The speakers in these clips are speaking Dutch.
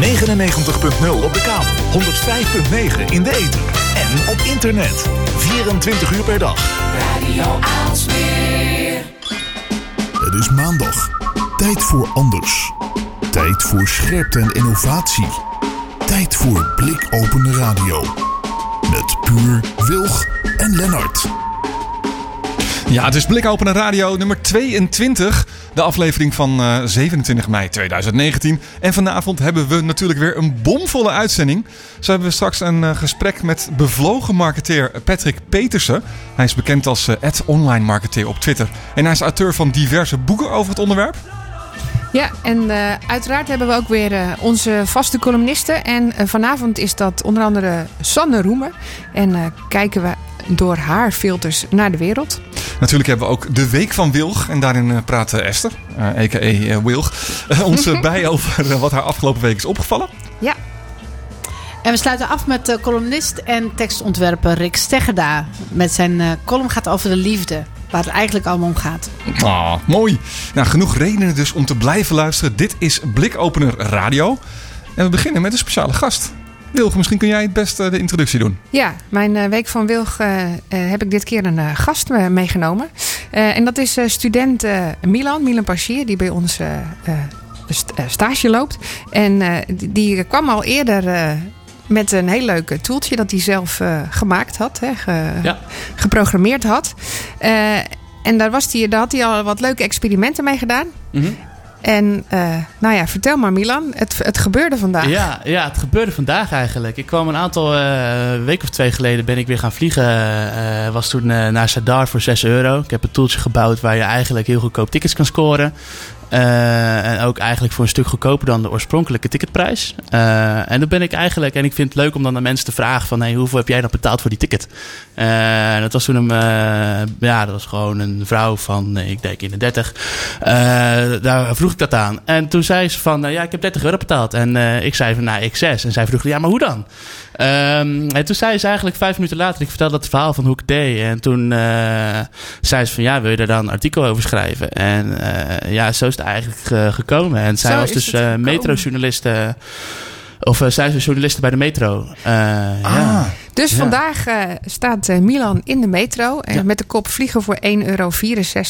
99.0 op de kabel, 105.9 in de ether en op internet. 24 uur per dag. Radio Aalsmeer. Het is maandag. Tijd voor anders. Tijd voor scherpte en innovatie. Tijd voor blikopende radio. Met Puur, Wilg en Lennart. Ja, het is Blikopenen Radio nummer 22. De aflevering van eh, 27 mei 2019. En vanavond hebben we natuurlijk weer een bomvolle uitzending. Zo hebben we straks een eh, gesprek met bevlogen marketeer Patrick Petersen. Hij is bekend als uh, online marketeer op Twitter. En hij is auteur van diverse boeken over het onderwerp. Ja, en uiteraard hebben we ook weer onze vaste columnisten. En vanavond is dat onder andere Sanne Roemer. En kijken we door haar filters naar de wereld. Natuurlijk hebben we ook de Week van Wilg. En daarin praat Esther, a.k.a. Wilg, ons bij over wat haar afgelopen week is opgevallen. Ja. En we sluiten af met de columnist en tekstontwerper Rick Steggerda. Met zijn column gaat over de liefde waar het eigenlijk allemaal om gaat. Ah, mooi. Nou, genoeg redenen dus om te blijven luisteren. Dit is Blikopener Radio. En we beginnen met een speciale gast. Wilg, misschien kun jij het beste de introductie doen. Ja, mijn uh, week van Wilg uh, uh, heb ik dit keer een gast meegenomen. en dat is student Milan, Milan Pachier, die bij ons st stage loopt. En die, die, kwam al eerder met een heel leuk toeltje dat hij zelf uh, gemaakt had, hè, ge, ja. geprogrammeerd had. Uh, en daar, was die, daar had hij al wat leuke experimenten mee gedaan. Mm -hmm. En uh, nou ja, vertel maar Milan, het, het gebeurde vandaag. Ja, ja, het gebeurde vandaag eigenlijk. Ik kwam een aantal uh, week of twee geleden ben ik weer gaan vliegen. Uh, was toen naar Sadar voor 6 euro. Ik heb een toeltje gebouwd waar je eigenlijk heel goedkoop tickets kan scoren. Uh, en ook eigenlijk voor een stuk goedkoper dan de oorspronkelijke ticketprijs. Uh, en dan ben ik eigenlijk, en ik vind het leuk om dan aan mensen te vragen van, hey, hoeveel heb jij dan betaald voor die ticket? Uh, en dat was toen een, ja, dat was gewoon een vrouw van, ik denk in de 30. daar vroeg ik dat aan. En toen zei ze van, ja, ik heb 30 euro betaald. En ik zei van, nou, X6. En zij vroeg, ja, maar hoe dan? Um, en toen zei ze eigenlijk vijf minuten later, ik vertelde dat verhaal van hoe ik deed. En toen zei ze van, ja, wil je daar dan een artikel over schrijven? En ja, zo is het eigenlijk uh, gekomen. En zij Zo was dus metrojournaliste. Of uh, zij is journaliste bij de metro. ah. ja. Dus ja. vandaag uh, staat uh, Milan in de metro. Uh, ja. Met de kop vliegen voor 1,64 euro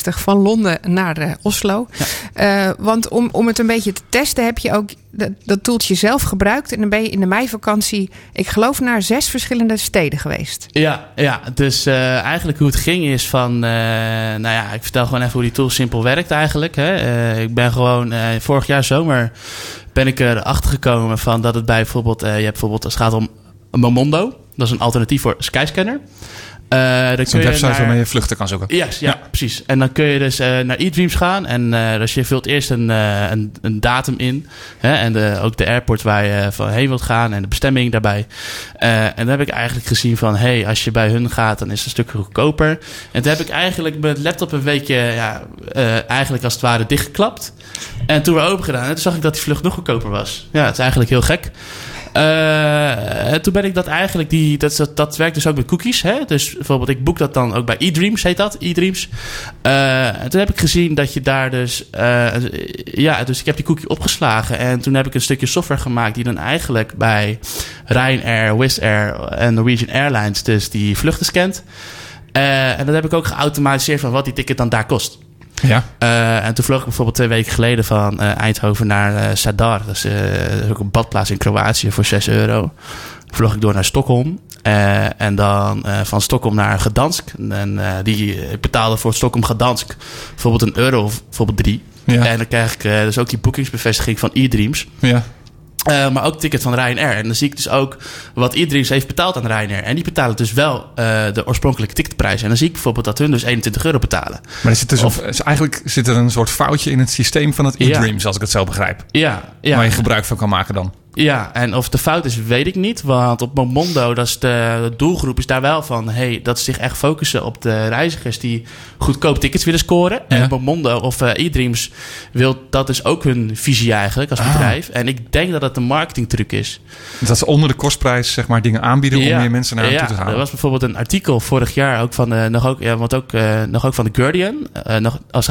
van Londen naar Oslo. Ja. want om, om het een beetje te testen heb je ook dat, dat toeltje zelf gebruikt. En dan ben je in de meivakantie, ik geloof, naar zes verschillende steden geweest. Ja, ja dus eigenlijk hoe het ging is van... nou ja, ik vertel gewoon even hoe die tool simpel werkt eigenlijk. Hè. ik ben gewoon vorig jaar zomer ben ik erachter gekomen van dat het bij bijvoorbeeld... je hebt bijvoorbeeld, als het gaat om Momondo... Dat is een alternatief voor Skyscanner. Uh, dat is een website naar... waarmee je vluchten kan zoeken. Yes, ja, ja, precies. En dan kun je dus uh, naar eDreams gaan. En uh, dus je vult eerst een, een, een, datum in. Hè, en de, ook de airport waar je van heen wilt gaan. En de bestemming daarbij. en dan heb ik eigenlijk gezien van... hey, als je bij hun gaat, dan is het een stuk goedkoper. En toen heb ik eigenlijk mijn laptop een weekje... Ja, eigenlijk als het ware dichtgeklapt. En toen weer open gedaan. En toen zag ik dat die vlucht nog goedkoper was. Ja, het is eigenlijk heel gek. Uh, toen ben ik dat eigenlijk, die, dat, dat, dat werkt dus ook met cookies. Hè? Dus bijvoorbeeld, ik boek dat dan ook bij eDreams, heet dat, eDreams. Uh, toen heb ik gezien dat je daar dus, uh, ja, dus ik heb die cookie opgeslagen. En toen heb ik een stukje software gemaakt die dan eigenlijk bij Ryanair, Wizz Air en Norwegian Airlines dus die vluchten scant. en dat heb ik ook geautomatiseerd van wat die ticket dan daar kost. Ja. Uh, en toen vloog ik bijvoorbeeld twee weken geleden van uh, Eindhoven naar uh, Sadar. Dat is, ook een badplaats in Kroatië voor 6 euro. Vloog ik door naar Stockholm. en dan van Stockholm naar Gdansk. En die ik betaalde voor Stockholm Gdansk bijvoorbeeld een euro of bijvoorbeeld drie. Ja. En dan krijg ik dus ook die boekingsbevestiging van eDreams. Ja. Uh, maar ook ticket van Ryanair. En dan zie ik dus ook wat iedereen heeft betaald aan Ryanair. En die betalen dus wel uh, de oorspronkelijke ticketprijs. En dan zie ik bijvoorbeeld dat hun dus 21 euro betalen. Maar er zit dus of, eigenlijk zit er een soort foutje in het systeem van het e-dreams, ja. als ik het zo begrijp. Ja, ja. Waar je gebruik van kan maken dan. Ja, en of de fout is, weet ik niet. Want op Momondo, dat is de doelgroep, is daar wel van... hey, dat ze zich echt focussen op de reizigers die goedkoop tickets willen scoren. Ja. En Momondo of uh, eDreams wil dat is ook hun visie eigenlijk als bedrijf. Ah. En ik denk dat dat een marketingtruc is. Dat ze onder de kostprijs zeg maar dingen aanbieden ja. om meer mensen naar hen ja, toe te halen. Er was bijvoorbeeld een artikel vorig jaar ook van, uh, nog, ook, ja, want ook, uh, nog ook van The Guardian. nog, als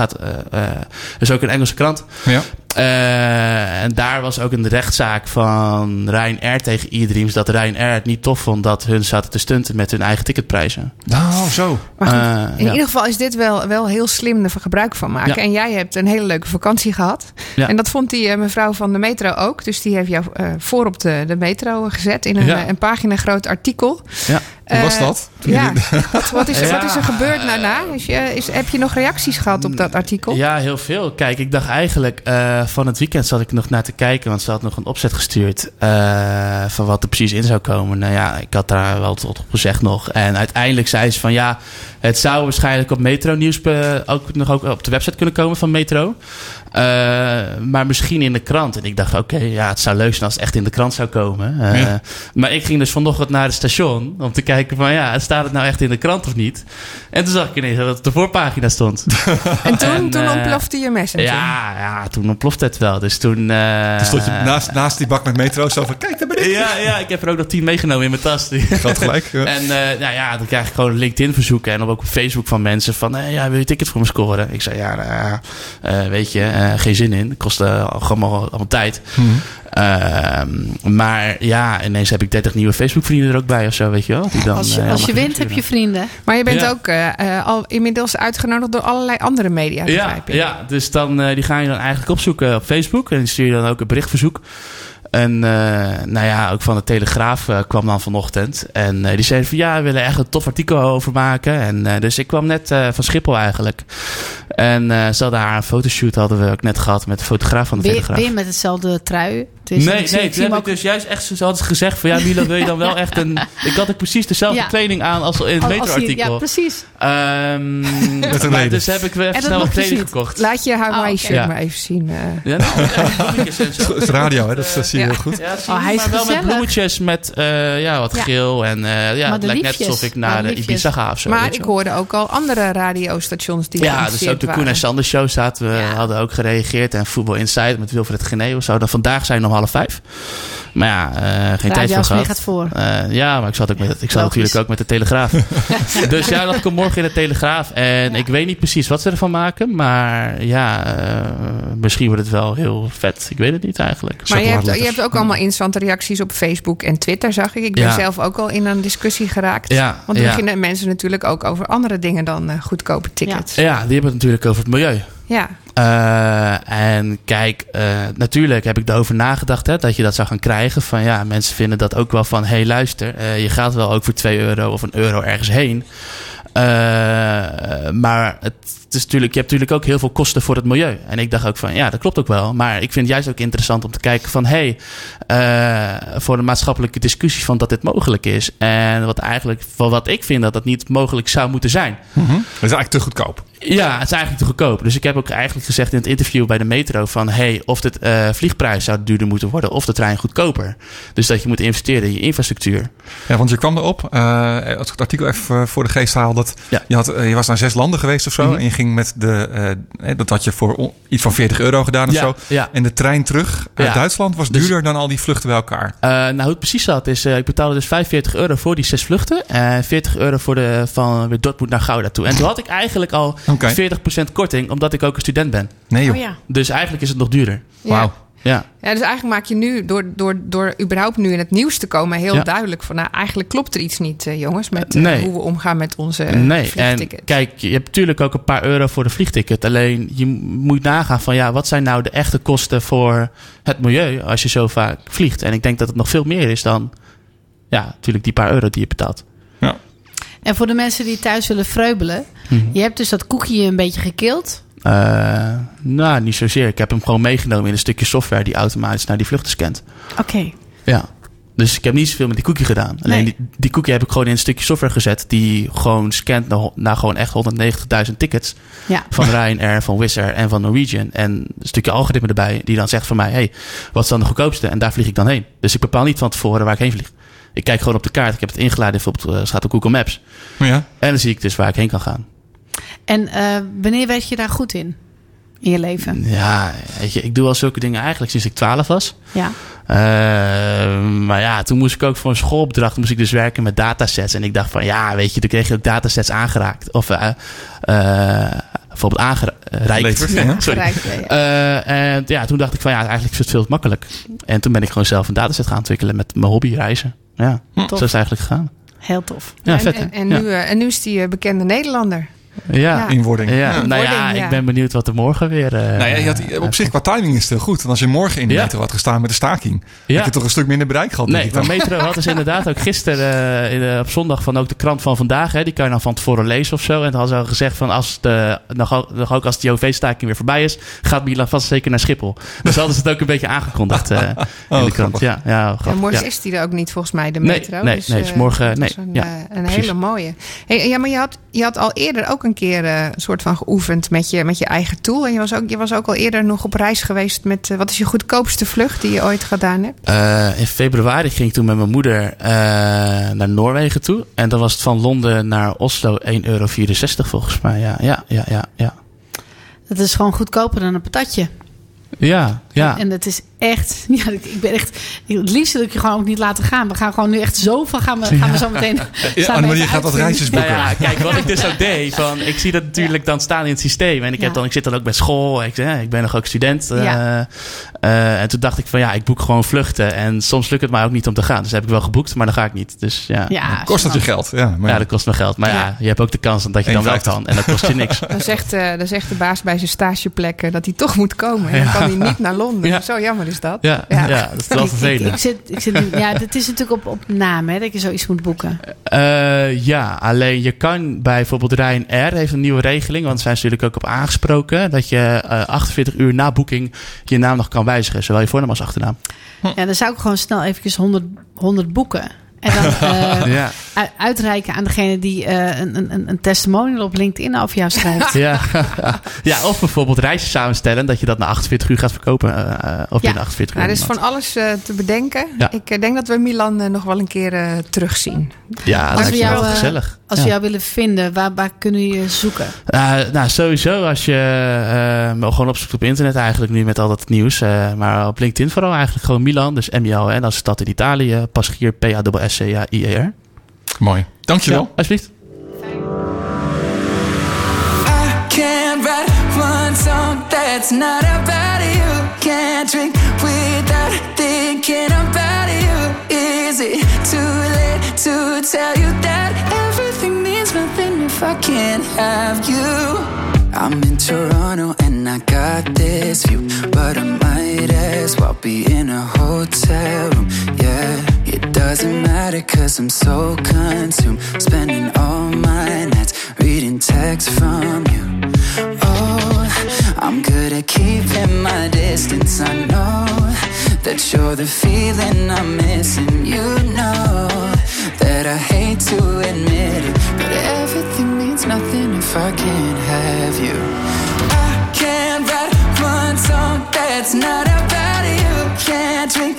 is ook een Engelse krant. Ja. Eh, en daar was ook een rechtszaak van Ryanair tegen e-Dreams. Dat Ryanair het niet tof vond dat hun zaten te stunten met hun eigen ticketprijzen. Nou, zo. Maar goed, Eh, in ja. ieder geval is dit wel, wel heel slim er gebruik van maken. Ja. En jij hebt een hele leuke vakantie gehad. Ja. En dat vond die eh, mevrouw van de metro ook. Dus die heeft jou eh, voor op de, de metro gezet in een, Ja. een pagina groot artikel. Ja. Hoe was Eh, dat? Ja, wat, wat, is, er- wat is er gebeurd daarna? Is je, is, heb je nog reacties gehad op dat artikel? Ja, heel veel. Kijk, ik dacht eigenlijk eh, van het weekend zat ik nog naar te kijken, want ze had nog een opzet gestuurd eh, van wat er precies in zou komen. Nou ja, ik had daar wel tot op gezegd nog. En uiteindelijk zei ze van ja, het zou waarschijnlijk op Metro Nieuws ook nog ook op de website kunnen komen van Metro. Eh, maar misschien in de krant. En ik dacht, oké, ja, het zou leuk zijn als het echt in de krant zou komen. Eh, Ja. Maar ik ging dus vanochtend naar het station om te kijken van ja, staat het nou echt in de krant of niet? En toen zag ik ineens dat het op de voorpagina stond. en toen, en, toen eh, ontplofte je messenger. Ja, ja, toen ontplofte het wel. Dus toen... eh, Dan stond je naast, naast die bak met metro zo van, kijk, daar ben ik. Ja, ja, ik heb er ook nog tien meegenomen in mijn tas. Gaat gelijk. ja. En eh, nou ja, dan krijg ik gewoon LinkedIn-verzoeken en dan ook op Facebook van mensen van... ja, wil je ticket voor me scoren? Ik zei, ja, nou, eh, weet je, eh, geen zin in. Het kost allemaal, allemaal tijd. Mhm. Ehm, maar ja, ineens heb ik 30 nieuwe Facebook-vrienden er ook bij of zo, weet je wel. Die dan, Als je, eh, als je wint, heb je vrienden. Maar je bent Ja. ook eh, eh, al inmiddels uitgenodigd door allerlei andere media, Ja, ik. ja, dus dan, die ga je dan eigenlijk opzoeken op Facebook. En die stuur je dan ook een berichtverzoek. En nou ja, ook van de Telegraaf kwam dan vanochtend. En die zeiden van ja, we willen echt een tof artikel over maken. En dus ik kwam net van Schiphol eigenlijk. En ze hadden haar een fotoshoot hadden we ook net gehad met de fotograaf van de Weer, Telegraaf. weer met hetzelfde trui. Nee, nee, toen heb ik dus juist echt, ze hadden gezegd van ja, Mila, wil je dan wel echt een... Ik had ook precies dezelfde Ja. kleding aan als in het metro-artikel. Ja, precies. Ehm, Met een maar reden. dus heb ik weer even dat snel wat dus kleding gekocht. Laat je Hawaii Oh, oké. shirt Ja. maar even zien. eh. Ja, nou. Het is radio, hè? Dat, dat zie je Ja. heel goed. Ja, zie Oh, hij is maar wel met bloemetjes met eh, ja, wat Ja. geel. En eh, ja, het lijkt net alsof ik naar de. Ibiza ga of zo. maar ik hoorde ook al andere radiostations die Ja, dus ook de Koen en Sander show zaten we, hadden ook gereageerd. En Voetbal Insight met Wilfred Gené of zo. Dan vandaag zijn om half vijf. Maar ja, eh, geen tijd voor gehad. gaat voor. Eh, ja, maar ik zat, ook met, ik zat Logisch. natuurlijk ook met de Telegraaf. dus ja, dat komt morgen in de Telegraaf. En ik weet niet precies wat ze ervan maken. Maar ja, eh, misschien wordt het wel heel vet. Ik weet het niet eigenlijk. Maar je hebt, je hebt ook allemaal interessante reacties op Facebook en Twitter, zag ik. Ik ben Ja. zelf ook al in een discussie geraakt. Ja, Want dan beginnen mensen natuurlijk ook over andere dingen dan goedkope tickets. Ja. Ja, die hebben het natuurlijk over het milieu. Eh, en kijk, eh, natuurlijk heb ik erover nagedacht hè, dat je dat zou gaan krijgen. Van ja, mensen vinden dat ook wel van: hé, hey, luister, eh, je gaat wel ook voor 2 euro of een euro ergens heen. Eh, maar het, het is natuurlijk, je hebt natuurlijk ook heel veel kosten voor het milieu. En ik dacht ook van ja, dat klopt ook wel. Maar ik vind het juist ook interessant om te kijken van hé, hey, eh, voor de maatschappelijke discussie van dat dit mogelijk is. En wat eigenlijk, voor wat ik vind dat dat niet mogelijk zou moeten zijn. Mhm. Dat is eigenlijk te goedkoop. Ja, het is eigenlijk te goedkoop. Dus ik heb ook eigenlijk gezegd in het interview bij de metro van... hey, of de eh, vliegprijs zou duurder moeten worden of de trein goedkoper. Dus dat je moet investeren in je infrastructuur. Ja, want je kwam erop, als ik het artikel even eh, voor de geest haal, dat Ja. je, had, eh, je was naar zes landen geweest of zo. Mhm. En je ging met de, dat had je voor iets van 40 euro gedaan of Ja, zo. ja. En de trein terug uit. Duitsland was Dus- duurder dan al die vluchten bij elkaar. Nou, hoe het precies zat is, ik betaalde dus 45 euro voor die zes vluchten. En 40 euro voor de, van weer Dortmund naar Gouda toe. En toen had ik eigenlijk al Oké. 40% korting, omdat ik ook een student ben. Nee joh. Oh ja. Dus eigenlijk is het nog duurder. Wauw. Ja, Ja, dus eigenlijk maak je nu, door, door, door überhaupt nu in het nieuws te komen, heel Ja. duidelijk van, nou, eigenlijk klopt er iets niet, eh, jongens, met eh, Nee. hoe we omgaan met onze eh, nee. En vliegtickets. kijk, je hebt natuurlijk ook een paar euro voor de vliegticket. Alleen je moet nagaan van ja, wat zijn nou de echte kosten voor het milieu als je zo vaak vliegt? En ik denk dat het nog veel meer is dan ja, natuurlijk die paar euro die je betaalt. En voor de mensen die thuis willen vreubelen. Mhm. Je hebt dus dat koekje een beetje gekild. Eh, nou, niet zozeer. Ik heb hem gewoon meegenomen in een stukje software die automatisch naar die vluchten scant. Oké. Ja. Dus ik heb niet zoveel met die cookie gedaan. Alleen Nee. die, die cookie heb ik gewoon in een stukje software gezet die gewoon scant naar gewoon echt 190.000 tickets. Ja. Van Ryanair, van Wizz Air en van Norwegian. En een stukje algoritme erbij die dan zegt van mij... hey, wat is dan de goedkoopste? En daar vlieg ik dan heen. Dus ik bepaal niet van tevoren waar ik heen vlieg. Ik kijk gewoon op de kaart. Ik heb het ingeladen bijvoorbeeld uh, staat op Google Maps. Ja. En dan zie ik dus waar ik heen kan gaan. En eh, wanneer werd je daar goed in? In je leven? Ja, weet je, ik doe al zulke dingen eigenlijk sinds ik 12 was. Ja. Uh, maar ja, toen moest ik ook voor een schoolopdracht moest ik dus werken met datasets. En ik dacht van ja, weet je, toen kreeg je ook datasets aangeraakt. Of uh, uh, bijvoorbeeld aangereikt. Ja. Sorry. Bereikt, ja, ja. Eh, en ja, toen dacht ik van ja, eigenlijk is het veel te makkelijk. En toen ben ik gewoon zelf een dataset gaan ontwikkelen met mijn hobby reizen. Ja, zo is het eigenlijk gegaan. Heel tof. Ja, en, vet en, en nu, eh, en nu is die eh, bekende Nederlander. Ja. Ja. In wording. Ja, Ja, nou ja, wording, ja. ik ben benieuwd wat er morgen weer... eh, Nou ja, je had, op zich qua timing is het heel goed. Want als je morgen in de Ja. metro had gestaan met de staking, ja. had je toch een stuk minder bereik gehad. denk Nee, ik dan. maar Metro had dus inderdaad ook gisteren eh, in, op zondag van ook de krant van vandaag. Hè, die kan je dan van tevoren lezen of zo. En dan hadden ze al gezegd van als de, nog, ook- nog ook als de OV-staking weer voorbij is, gaat Milan vast zeker naar Schiphol. Dus hadden ze het ook een beetje aangekondigd eh, in Oh, de krant. grappig. Ja, ja, En morgen Ja. is die er ook niet volgens mij, de Nee, metro. nee, dus, nee, is eh, morgen- nee, een, ja, een hele mooie. Hey, ja, maar je had, je had al eerder ook een keer eh, een soort van geoefend met je, met je eigen tool. En je was, ook, je was ook al eerder nog op reis geweest met... eh, wat is je goedkoopste vlucht die je ooit gedaan hebt? Eh, in februari ging ik toen met mijn moeder eh, naar Noorwegen toe. En dan was het van Londen naar Oslo 1,64 euro volgens mij. Ja, ja, ja, ja. Ja, Dat is gewoon goedkoper dan een patatje. ja. ja. En het is echt, ja, ik ik ben echt, het liefst wil ik je gewoon ook niet laten gaan. We gaan gewoon nu echt zoveel, gaan we, gaan we zo meteen. Ja, Annemarie even gaat wat uitvinden. reisjes Nou boeken. ja, kijk, wat ik dus ook deed. Van, ik zie dat natuurlijk dan staan in het systeem. En ik, heb Ja. dan, ik zit dan ook bij school. Ik, ja, ik ben nog ook student. eh, Ja. eh, en toen dacht ik van ja, ik boek gewoon vluchten. En soms lukt het mij ook niet om te gaan. Dus heb ik wel geboekt, maar dan ga ik niet. Dus ja, ja. Ja, Kost dat je geld? Ja, maar dat kost me geld. Maar ja, Ja. je hebt ook de kans dat je dan wel 1,50. kan. En dat kost je niks. Dan zegt, eh, dan zegt de baas bij zijn stageplek eh, dat hij toch moet komen. En dan kan hij niet naar Londen. Ja. Zo jammer is dat. Ja, Ja. ja. dat is wel ik, vervelend. ik zit, ik zit ja, het is natuurlijk op, op naam hè, dat je zoiets moet boeken. Eh, ja, alleen je kan bij bijvoorbeeld Ryanair heeft een nieuwe regeling, want zijn ze natuurlijk ook op aangesproken, dat je eh 48 uur na boeking je naam nog kan wijzigen, zowel je voornaam als achternaam. Ja, dan zou ik gewoon snel eventjes 100, 100 boeken. En dan eh, Ja, uitreiken aan degene die eh, een, een, een testimonial op LinkedIn over jou schrijft. ja. ja, of bijvoorbeeld reisjes samenstellen, dat je dat na 48 uur gaat verkopen. eh, eh, of Ja. binnen 48 uur. Nou, er is van alles te bedenken. Ja. Ik denk dat we Milan nog wel een keer eh, terugzien. Ja, dat jou, wel gezellig. Als ja. we jou willen vinden, waar, waar kunnen we je zoeken? Eh, nou, sowieso als je eh, gewoon opzoekt op internet eigenlijk nu met al dat nieuws. eh, maar op LinkedIn vooral eigenlijk gewoon Milan, dus M-I-L en als stad in Italië, passagier P-A-S-S-C-A-I-E-R. Mooi. Dankjewel. Ja, alsjeblieft. Can't write one song that's not about you. Can't drink without thinking about you. Is it too late to tell you that everything means nothing if I can't have you? I'm in Toronto and I got this view, but I might as well be in a hotel room. Yeah, it doesn't matter cause I'm so consumed, spending all my nights reading texts from you. Oh, I'm good at keeping my distance. I know that you're the feeling I'm missing. You know that I hate to admit it, but everything means nothing if I can't have you. I can't write one song that's not about you. Can't drink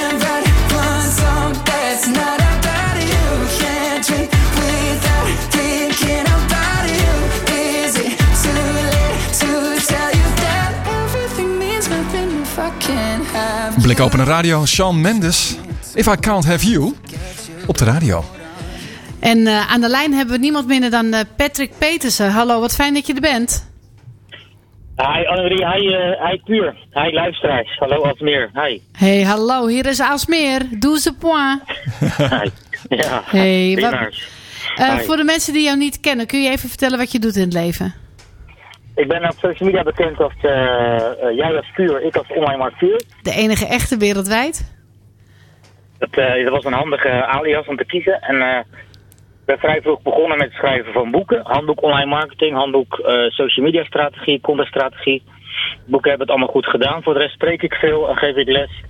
Blik openen radio. Sean Mendes. If I can't have you. Op de radio. En eh, aan de lijn hebben we niemand minder dan eh, Patrick Petersen. Hallo, wat fijn dat je er bent. Hi Annemarie, hi, eh hi Puur. Hi luisteraars. Hallo Asmeer. Hi. Hey, hallo, hier is Aalsmeer. Douze point. Hi. Ja, Hey, wat-. Eh, voor de mensen die jou niet kennen, kun je even vertellen wat je doet in het leven? Ik ben op social media bekend als eh, eh, jij als Puur, ik als online marketeer. De enige echte wereldwijd? Dat, eh, dat was een handige alias om te kiezen. En ik ben vrij vroeg begonnen met het schrijven van boeken. Handboek online marketing, handboek social media strategie, content strategie. Boeken hebben het allemaal goed gedaan. Voor de rest spreek ik veel en geef ik les.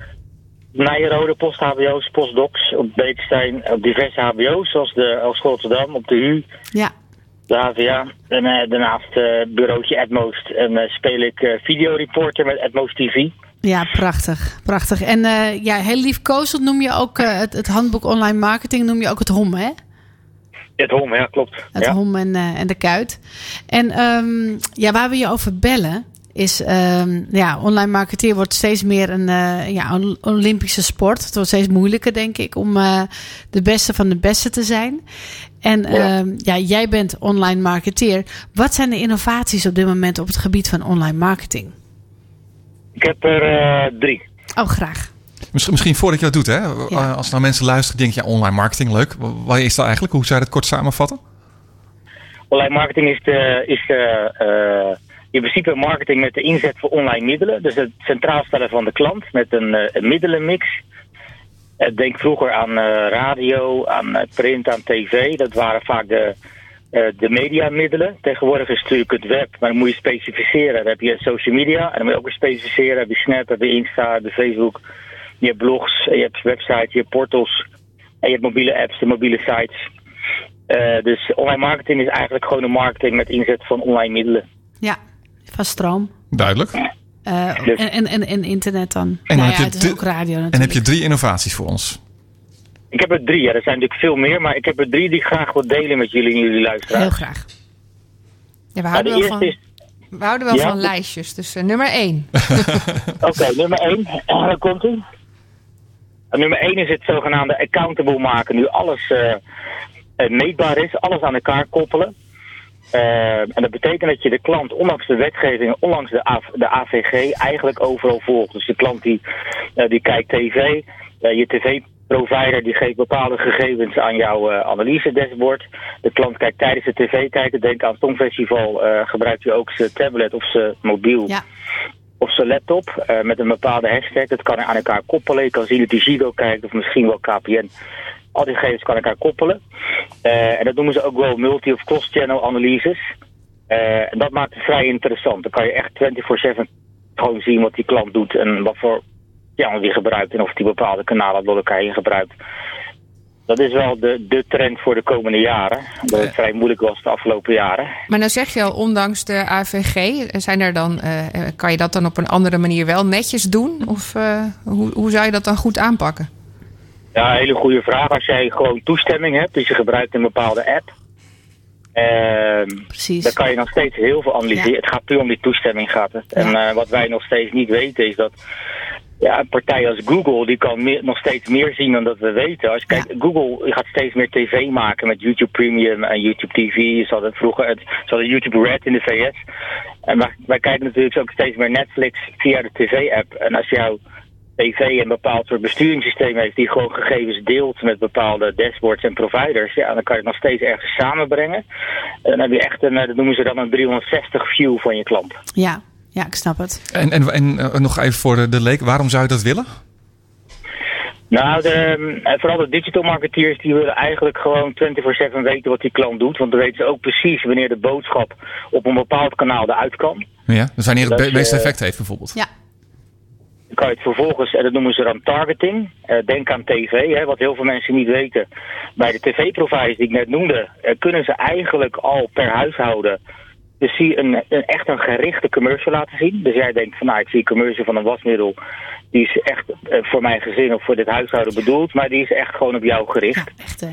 Nijenrode, post-HBO's, postdocs op Beekstein, op diverse HBO's zoals de Hogeschool Rotterdam, op de U, Ja. HVA. En eh, daarnaast eh bureautje Atmost. En eh, speel ik eh, videoreporter met Atmost TV. Ja, prachtig. Prachtig. En eh, ja, heel liefkozend noem je ook eh, het, het handboek online marketing, noem je ook het HOM, hè? Het HOM, ja klopt. Het ja. HOM en, eh, en de kuit. En ehm, ja, waar we je over bellen is, ehm, ja, online marketeer wordt steeds meer een eh, ja, een Olympische sport. Het wordt steeds moeilijker, denk ik, om eh, de beste van de beste te zijn. En Ja. ja. ja, jij bent online marketeer. Wat zijn de innovaties op dit moment op het gebied van online marketing? Ik heb er eh, drie. Oh, graag. Misschien, misschien voordat je dat doet, hè? Als nou mensen luisteren, denk je ja, online marketing, leuk. Wat is dat eigenlijk? Hoe zou je dat kort samenvatten? Online marketing is, de, is de, eh, in principe marketing met de inzet voor online middelen. Dus het centraal stellen van de klant met een, eh, een middelenmix. Eh, denk vroeger aan eh, radio, aan print, aan tv. Dat waren vaak de, de mediamiddelen. Tegenwoordig is natuurlijk het web, maar dan moet je specificeren. Dan heb je social media en dan moet je ook weer specificeren. Dan heb je Snap, je Insta, je Facebook. Je hebt blogs, je hebt websites, je hebt portals. En je hebt mobiele apps, de mobiele sites. Dus online marketing is eigenlijk gewoon een marketing met inzet van online middelen. Ja, van stroom. Duidelijk. Eh, Dus- en, en, en, en internet dan. En dan nou heb ja, je het is de- ook radio natuurlijk. En heb je drie innovaties voor ons? Ik heb er drie, ja. Er zijn natuurlijk veel meer, maar ik heb er drie die ik graag wil delen met jullie en jullie luisteraars. Heel graag. Ja, we Nou, houden de wel van, is, we houden wel Ja? van lijstjes. Dus eh, nummer één. oké, nummer één, daar komt ie. En nummer één is het zogenaamde accountable maken. Nu alles eh, meetbaar is, alles aan elkaar koppelen. Eh, en dat betekent dat je de klant, ondanks de wetgeving, ondanks de, AV de AVG, eigenlijk overal volgt. Dus de klant die, eh, die kijkt tv, eh, je tv-provider die geeft bepaalde gegevens aan jouw eh, analyse-dashboard. De klant kijkt tijdens het tv kijken, denk aan het Songfestival, gebruikt hij ook zijn tablet of zijn mobiel Ja. of zijn laptop met een bepaalde hashtag. Dat kan hij aan elkaar koppelen. Je kan zien dat hij Ziggo kijkt of misschien wel KPN. Al die gegevens kan elkaar koppelen. Eh, en dat noemen ze ook wel multi- of cross-channel analyses. Eh, en dat maakt het vrij interessant. Dan kan je echt 24-7 gewoon zien wat die klant doet en wat voor channel die gebruikt en of die bepaalde kanalen door elkaar heen gebruikt. Dat is wel de, de trend voor de komende jaren. Dat het vrij moeilijk was de afgelopen jaren. Maar dan zeg je al, ondanks de AVG, zijn er dan, eh, kan je dat dan op een andere manier wel netjes doen? Of hoe, hoe zou je dat dan goed aanpakken? Ja, hele goede vraag. Als jij gewoon toestemming hebt, dus je gebruikt een bepaalde app, Precies. dan kan je nog steeds heel veel analyseren. Ja. Het gaat puur om die toestemming gaat het. En Ja. eh, wat wij nog steeds niet weten is dat ja, een partij als Google, die kan meer, nog steeds meer zien dan dat we weten. Als je kijkt, Google gaat steeds meer tv maken met YouTube Premium en YouTube TV. Ze hadden vroeger het, ze hadden YouTube Red in de VS. En wij, wij kijken natuurlijk ook steeds meer Netflix via de tv-app. En als jouw tv een bepaald soort besturingssysteem heeft die gewoon gegevens deelt met bepaalde dashboards en providers, ja, dan kan je het nog steeds ergens samenbrengen. En dan heb je echt een, eh, dat noemen ze dan een 360 view van je klant. Ja. ja, ik snap het. En, en, en eh, nog even voor de, de leek, waarom zou je dat willen? Nou, de, eh, vooral de digital marketeers die willen eigenlijk gewoon 24/7 weten wat die klant doet. Want dan weten ze ook precies wanneer de boodschap op een bepaald kanaal eruit kan. Ja, dus wanneer het meeste effect heeft bijvoorbeeld. Ja. Kan je het vervolgens, en dat noemen ze dan targeting. Eh, denk aan tv, hè, wat heel veel mensen niet weten. Bij de tv-providers die ik net noemde, eh, kunnen ze eigenlijk al per huishouden dus zie een, een, echt een gerichte commercial laten zien. Dus jij denkt van nou, ik zie een commercial van een wasmiddel. Die is echt eh, voor mijn gezin of voor dit huishouden bedoeld. Maar die is echt gewoon op jou gericht. Ja, echt hè.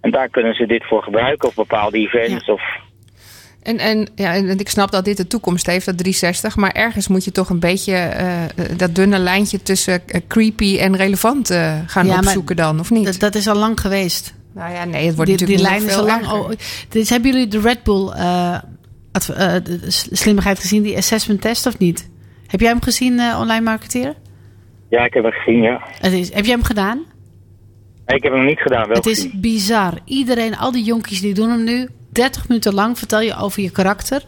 En daar kunnen ze dit voor gebruiken. Of bepaalde events. Of En, en, ja, en ik snap dat dit de toekomst heeft, dat 360. Maar ergens moet je toch een beetje eh, dat dunne lijntje tussen eh, creepy en relevant eh, gaan Ja, opzoeken dan, of niet? Dat, dat is al lang geweest. nou ja, nee, het wordt die, die natuurlijk lijn nog is veel al lang. Oh, dus hebben jullie de Red Bull eh, eh, de- slimmigheid gezien, die assessment test of niet? Heb jij hem gezien, eh, online marketeren? Ja, ik heb hem gezien, ja. Het is, heb jij hem gedaan? Nee, ik heb hem niet gedaan, wel Het is bizar. Iedereen, al die jonkies die doen hem nu. 30 minuten lang vertel je over je karakter.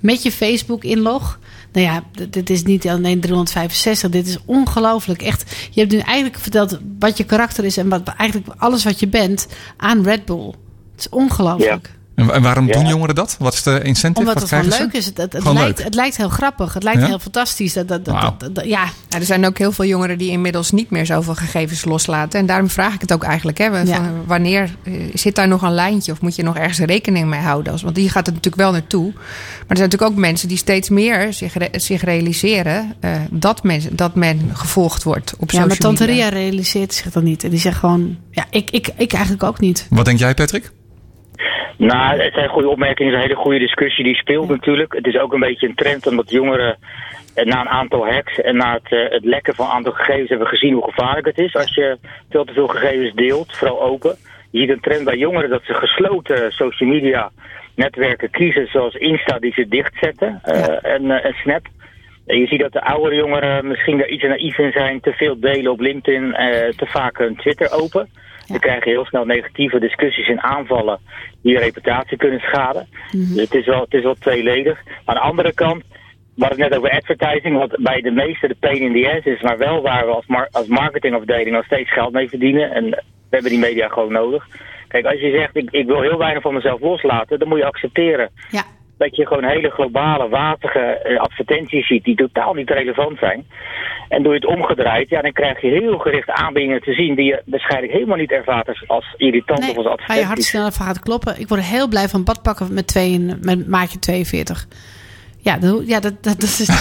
Met je Facebook-inlog. Nou ja, dit is niet alleen 365. Dit is ongelooflijk. Echt, je hebt nu eigenlijk verteld wat je karakter is. En wat, eigenlijk alles wat je bent aan Red Bull. Het is ongelooflijk. Wa- en waarom Ja. doen jongeren dat? Wat is de incentive? Omdat Wat het gewoon leuk ze? is. Het, het, het Gewoon lijkt, leuk. het lijkt heel grappig. Het lijkt Ja? heel fantastisch. Dat, dat, ja, Ja, er zijn ook heel veel jongeren die inmiddels niet meer zoveel gegevens loslaten. En daarom vraag ik het ook eigenlijk. Hè, van, Ja. Wanneer eh, zit daar nog een lijntje of moet je nog ergens rekening mee houden? Als- Want hier gaat het natuurlijk wel naartoe. Maar er zijn natuurlijk ook mensen die steeds meer zich, re- zich realiseren eh, dat, men, dat men gevolgd wordt op ja maar Tante. Ria realiseert zich dat niet. En die zegt gewoon... Ja, ik, ik, ik eigenlijk ook niet. Wat denk jij, Patrick? Nou, het zijn goede opmerkingen. Het is een hele goede discussie die speelt natuurlijk. Het is ook een beetje een trend omdat jongeren eh, na een aantal hacks en na het, eh, het lekken van een aantal gegevens hebben gezien hoe gevaarlijk het is als je veel te veel gegevens deelt, vooral open. Je ziet een trend bij jongeren dat ze gesloten social media netwerken kiezen, zoals Insta die ze dichtzetten eh, en, eh, en Snap. En je ziet dat de oudere jongeren misschien daar iets naïef in zijn, te veel delen op LinkedIn, eh, te vaak hun Twitter open. We krijgen heel snel negatieve discussies en aanvallen die je reputatie kunnen schaden. Dus het is, wel, het is wel tweeledig. Aan de andere kant, we hadden het net over advertising, wat bij de meeste de pain in the ass is, maar wel waar we als, mar als marketingafdeling nog steeds geld mee verdienen. En we hebben die media gewoon nodig. Kijk, als je zegt, ik, ik wil heel weinig van mezelf loslaten, dan moet je accepteren Ja. Dat je gewoon hele globale, watige eh, advertenties ziet die totaal niet relevant zijn. En doe je het omgedraaid, ja, dan krijg je heel gerichte aanbiedingen te zien die je waarschijnlijk helemaal niet ervaart als, irritant Nee, of als waar je hart sneller van gaat kloppen. Ik word heel blij van badpakken met, twee, met maatje 42. Ja, dat, ja, dat, dat, dat is...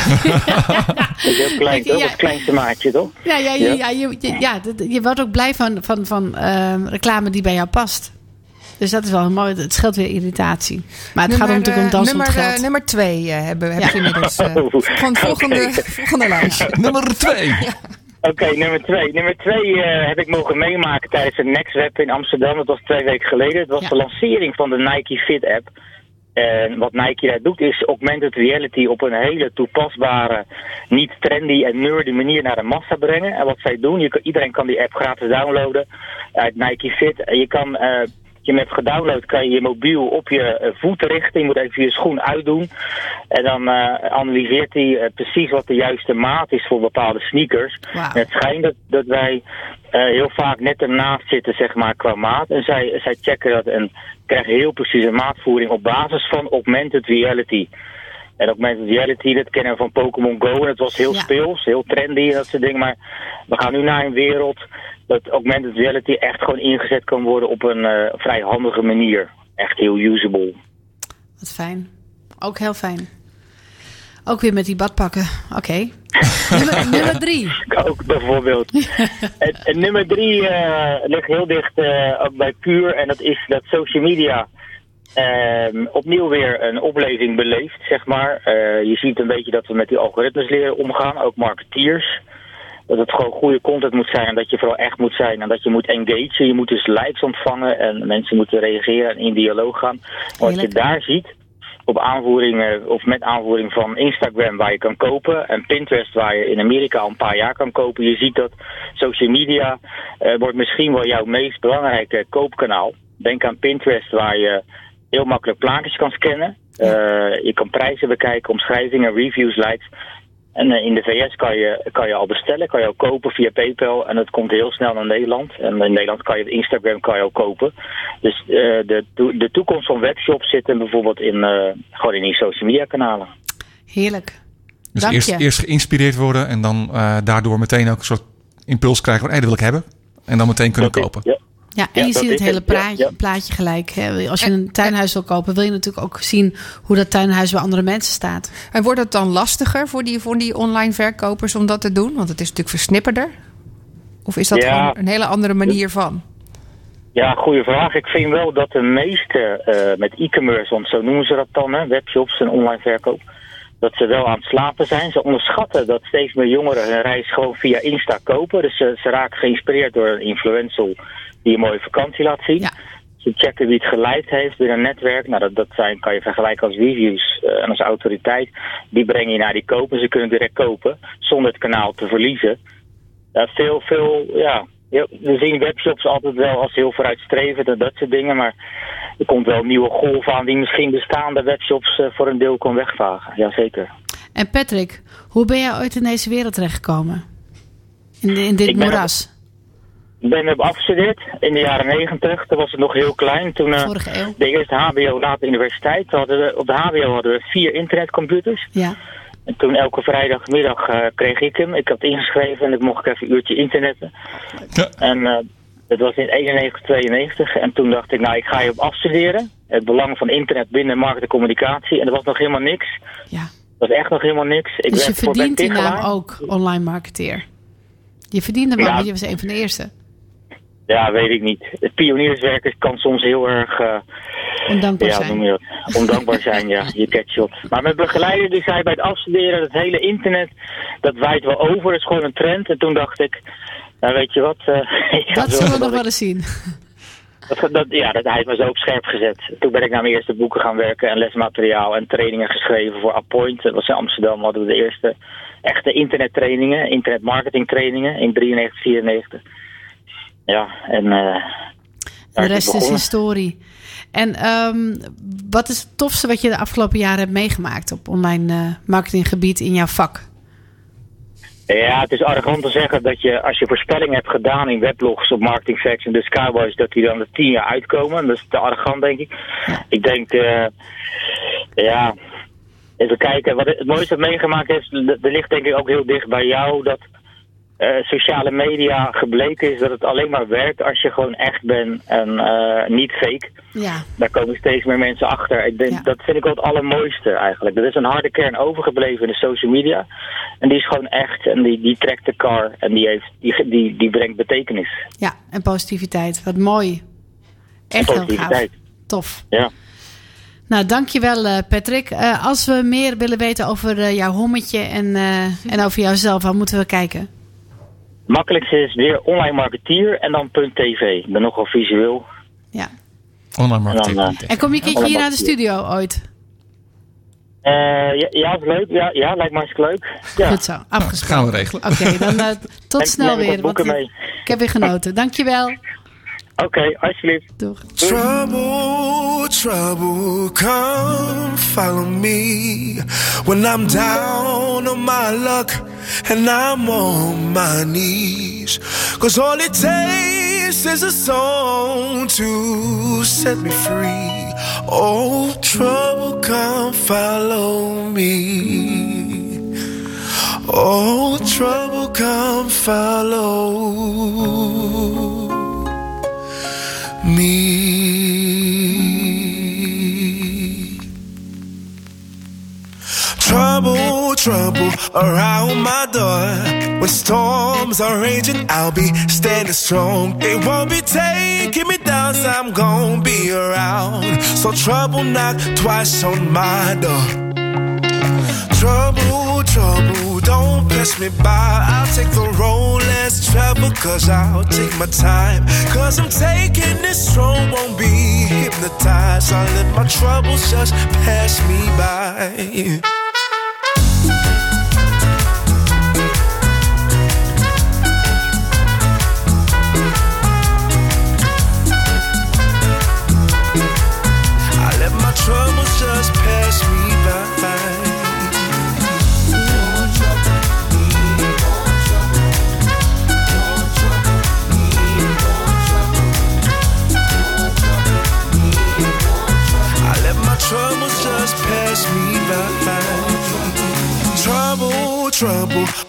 Dat is heel klein, toch? Ja. Het kleinste maatje, toch? ja, ja, Ja. ja, ja, je, ja je wordt ook blij van, van, van ehm, reclame die bij jou past. Dus dat is wel mooi. Het scheelt weer irritatie. Maar het gaat om natuurlijk om eh, om nummer, het eh, geld. nummer twee eh, hebben, ze inmiddels. gewoon volgende, volgende lijst. Nummer twee. Oké, nummer twee. Nummer twee eh, heb ik mogen meemaken tijdens de Next Web in Amsterdam. Dat was twee weken geleden. Het was Ja. de lancering van de Nike Fit app. En wat Nike daar doet is augmented reality op een hele toepasbare, niet trendy en nerdy manier naar de massa brengen. En wat zij doen, je kan, iedereen kan die app gratis downloaden uit Nike Fit. En je kan, eh, je hem hebt gedownload, kan je je mobiel op je eh, voeten richten. Je moet even je schoen uitdoen. En dan eh, analyseert hij eh, precies wat de juiste maat is voor bepaalde sneakers. En het schijnt dat, dat wij heel vaak net ernaast zitten, zeg maar, qua maat. En zij, zij checken dat en krijgen heel precies een maatvoering op basis van augmented reality. En augmented reality, dat kennen we van Pokémon Go. En het was heel Ja. speels, heel trendy en dat soort dingen. Maar we gaan nu naar een wereld dat augmented reality echt gewoon ingezet kan worden op een eh, vrij handige manier. Echt heel usable. Wat fijn. Ook heel fijn. Ook weer met die badpakken. Oké. nummer, nummer drie. Ook bijvoorbeeld. en, en nummer drie eh, ligt heel dicht eh, ook bij Puur. En dat is dat social media ehm, opnieuw weer een opleving beleeft, zeg maar. Je ziet een beetje dat we met die algoritmes leren omgaan, ook marketeers. Dat het gewoon goede content moet zijn en dat je vooral echt moet zijn en dat je moet engagen. Je moet dus likes ontvangen en mensen moeten reageren en in dialoog gaan. Wat je daar ziet, op aanvoering eh, of met aanvoering van Instagram waar je kan kopen en Pinterest waar je in Amerika al een paar jaar kan kopen. Je ziet dat social media eh, wordt misschien wel jouw meest belangrijke koopkanaal. Denk aan Pinterest waar je heel makkelijk plaatjes kan scannen. Eh, je kan prijzen bekijken, omschrijvingen, reviews, likes. En eh, in de VS kan je, kan je al bestellen, kan je al kopen via PayPal. En dat komt heel snel naar Nederland. En in Nederland kan je het Instagram kan je al kopen. Dus eh, de, de toekomst van webshops zit hem bijvoorbeeld in, eh, gewoon in die social media kanalen. Heerlijk. Dus Dank eerst, je. eerst geïnspireerd worden en dan eh, daardoor meteen ook een soort impuls krijgen van, hé, dat wil ik hebben. En dan meteen kunnen Dat is- kopen. ja. Ja, en Ja, je dat ziet het hele. Ja, plaatje, ja. plaatje gelijk. Hè. Als je een tuinhuis wil kopen, wil je natuurlijk ook zien hoe dat tuinhuis bij andere mensen staat. En wordt het dan lastiger voor die, voor die online verkopers om dat te doen? Want het is natuurlijk versnipperder. Of is dat Ja. gewoon een hele andere manier van? Ja, goede vraag. Ik vind wel dat de meeste eh, met e-commerce, want zo noemen ze dat dan, hè, webshops en online verkoop, dat ze wel aan het slapen zijn. Ze onderschatten dat steeds meer jongeren hun reis gewoon via Insta kopen. Dus ze, ze raken geïnspireerd door een influencer die een mooie vakantie laat zien. Ja. Te checken wie het geleid heeft binnen een netwerk. Nou, dat, dat zijn, kan je vergelijken als reviews eh, en als autoriteit. Die breng je naar die kopen. Ze kunnen direct kopen zonder het kanaal te verliezen. Veel, veel, ja. We zien webshops altijd wel als heel vooruitstrevend en dat soort dingen. Maar er komt wel een nieuwe golf aan die misschien bestaande webshops eh, voor een deel kon wegvagen. Jazeker. En Patrick, hoe ben jij ooit in deze wereld terechtgekomen? In, in dit Ik moeras? Ik ben heb afgestudeerd in de jaren negentig. Toen was het nog heel klein. Toen eh, Vorige eeuw? de eerste HBO, later universiteit. Hadden we, op de HBO hadden we vier internetcomputers. Ja. En toen elke vrijdagmiddag eh, kreeg ik hem. Ik had ingeschreven en ik mocht even een uurtje internetten. Ja. En eh, dat was in 91, 92. En toen dacht ik, nou ik ga hierop afstuderen. Het belang van internet binnen markt en communicatie. En er was nog helemaal niks. ja. Er was echt nog helemaal niks. Ik Dus je verdient die naam ook, online marketeer. Je verdiende hem Ja. je was een van de eerste. Ja, weet ik niet. Het pionierswerk kan soms heel erg... eh, Ondankbaar ja, zijn. noem je dat? Ondankbaar zijn, ja. Je catshot. Maar mijn begeleider die zei bij het afstuderen, het hele internet, dat waait wel over. Dat is gewoon een trend. En toen dacht ik, nou weet je wat? eh, Dat zullen we nog wel eens zien. dat, dat, ja, dat, hij heeft me zo op scherp gezet. Toen ben ik naar mijn eerste boeken gaan werken en lesmateriaal en trainingen geschreven voor Appoint. Dat was in Amsterdam, hadden we de eerste echte internettrainingen, internetmarketingtrainingen in 93, 94. Ja, en... eh, De rest is historie. En ehm, wat is het tofste wat je de afgelopen jaren hebt meegemaakt op online eh, marketinggebied in jouw vak? Ja, het is arrogant te zeggen dat je als je voorspellingen hebt gedaan in weblogs op Marketing Facts en de Skyboys, dat die dan de tien jaar uitkomen. Dat is te arrogant, denk ik. Ik denk, eh, ja, even kijken. Wat het mooiste wat meegemaakt heeft, er ligt denk ik ook heel dicht bij jou dat eh, sociale media gebleken is dat het alleen maar werkt als je gewoon echt bent en eh, niet fake. Ja, Daar komen steeds meer mensen achter. Ik denk, Ja. Dat vind ik wel het allermooiste eigenlijk. Er is een harde kern overgebleven in de social media. En die is gewoon echt. En die, die trekt de car. En die, heeft, die, die, die brengt betekenis. ja, en positiviteit. Wat mooi. Echt heel gaaf. Tof. Ja. Nou, dankjewel eh Patrick. Als we meer willen weten over jouw hommetje en, en over jouzelf, waar moeten we kijken? Makkelijkste is weer online marketeer en dan .tv. Ik ben nogal visueel. Ja. Online. En dan, eh, En kom je een keertje hier naar de studio ooit? Eh, ja, ja, is leuk. Ja, ja, lijkt me hartstikke leuk. Ja. Goed zo, afgesproken. gaan we regelen. Oké, dan eh, tot En snel ik weer. Want mee. ik heb weer genoten. Dankjewel. Oké, alsjeblieft. Doeg. Trouble, trouble, come follow me when I'm down on my luck and I'm on my knees. Cause all it takes is a song to set me free. Oh, trouble, come follow me. Oh, trouble, come follow me. Trouble, trouble around my door. When storms are raging, I'll be standing strong. They won't be taking me down, so I'm gonna be around. So trouble knock twice on my door. Trouble, trouble, don't pass me by. I'll take the road less travel, cause I'll take my time. Cause I'm taking this strong, won't be hypnotized. I'll let my troubles just pass me by.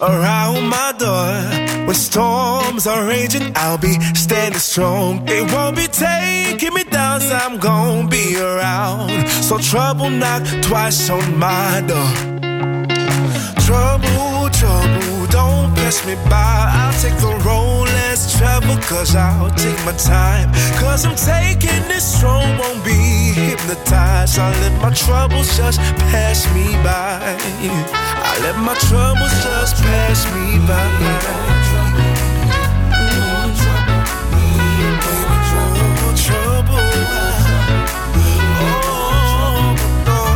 Around my door. When storms are raging, I'll be standing strong. They won't be taking me down, so I'm gonna be around. So trouble knock twice on my door. Trouble, trouble, don't pass me by. I'll take the road less travel, cause I'll take my time. Cause I'm taking this strong, won't be hypnotized. I'll let my troubles just pass me by. Let my troubles just pass me by. Oh, trouble. Oh, oh. oh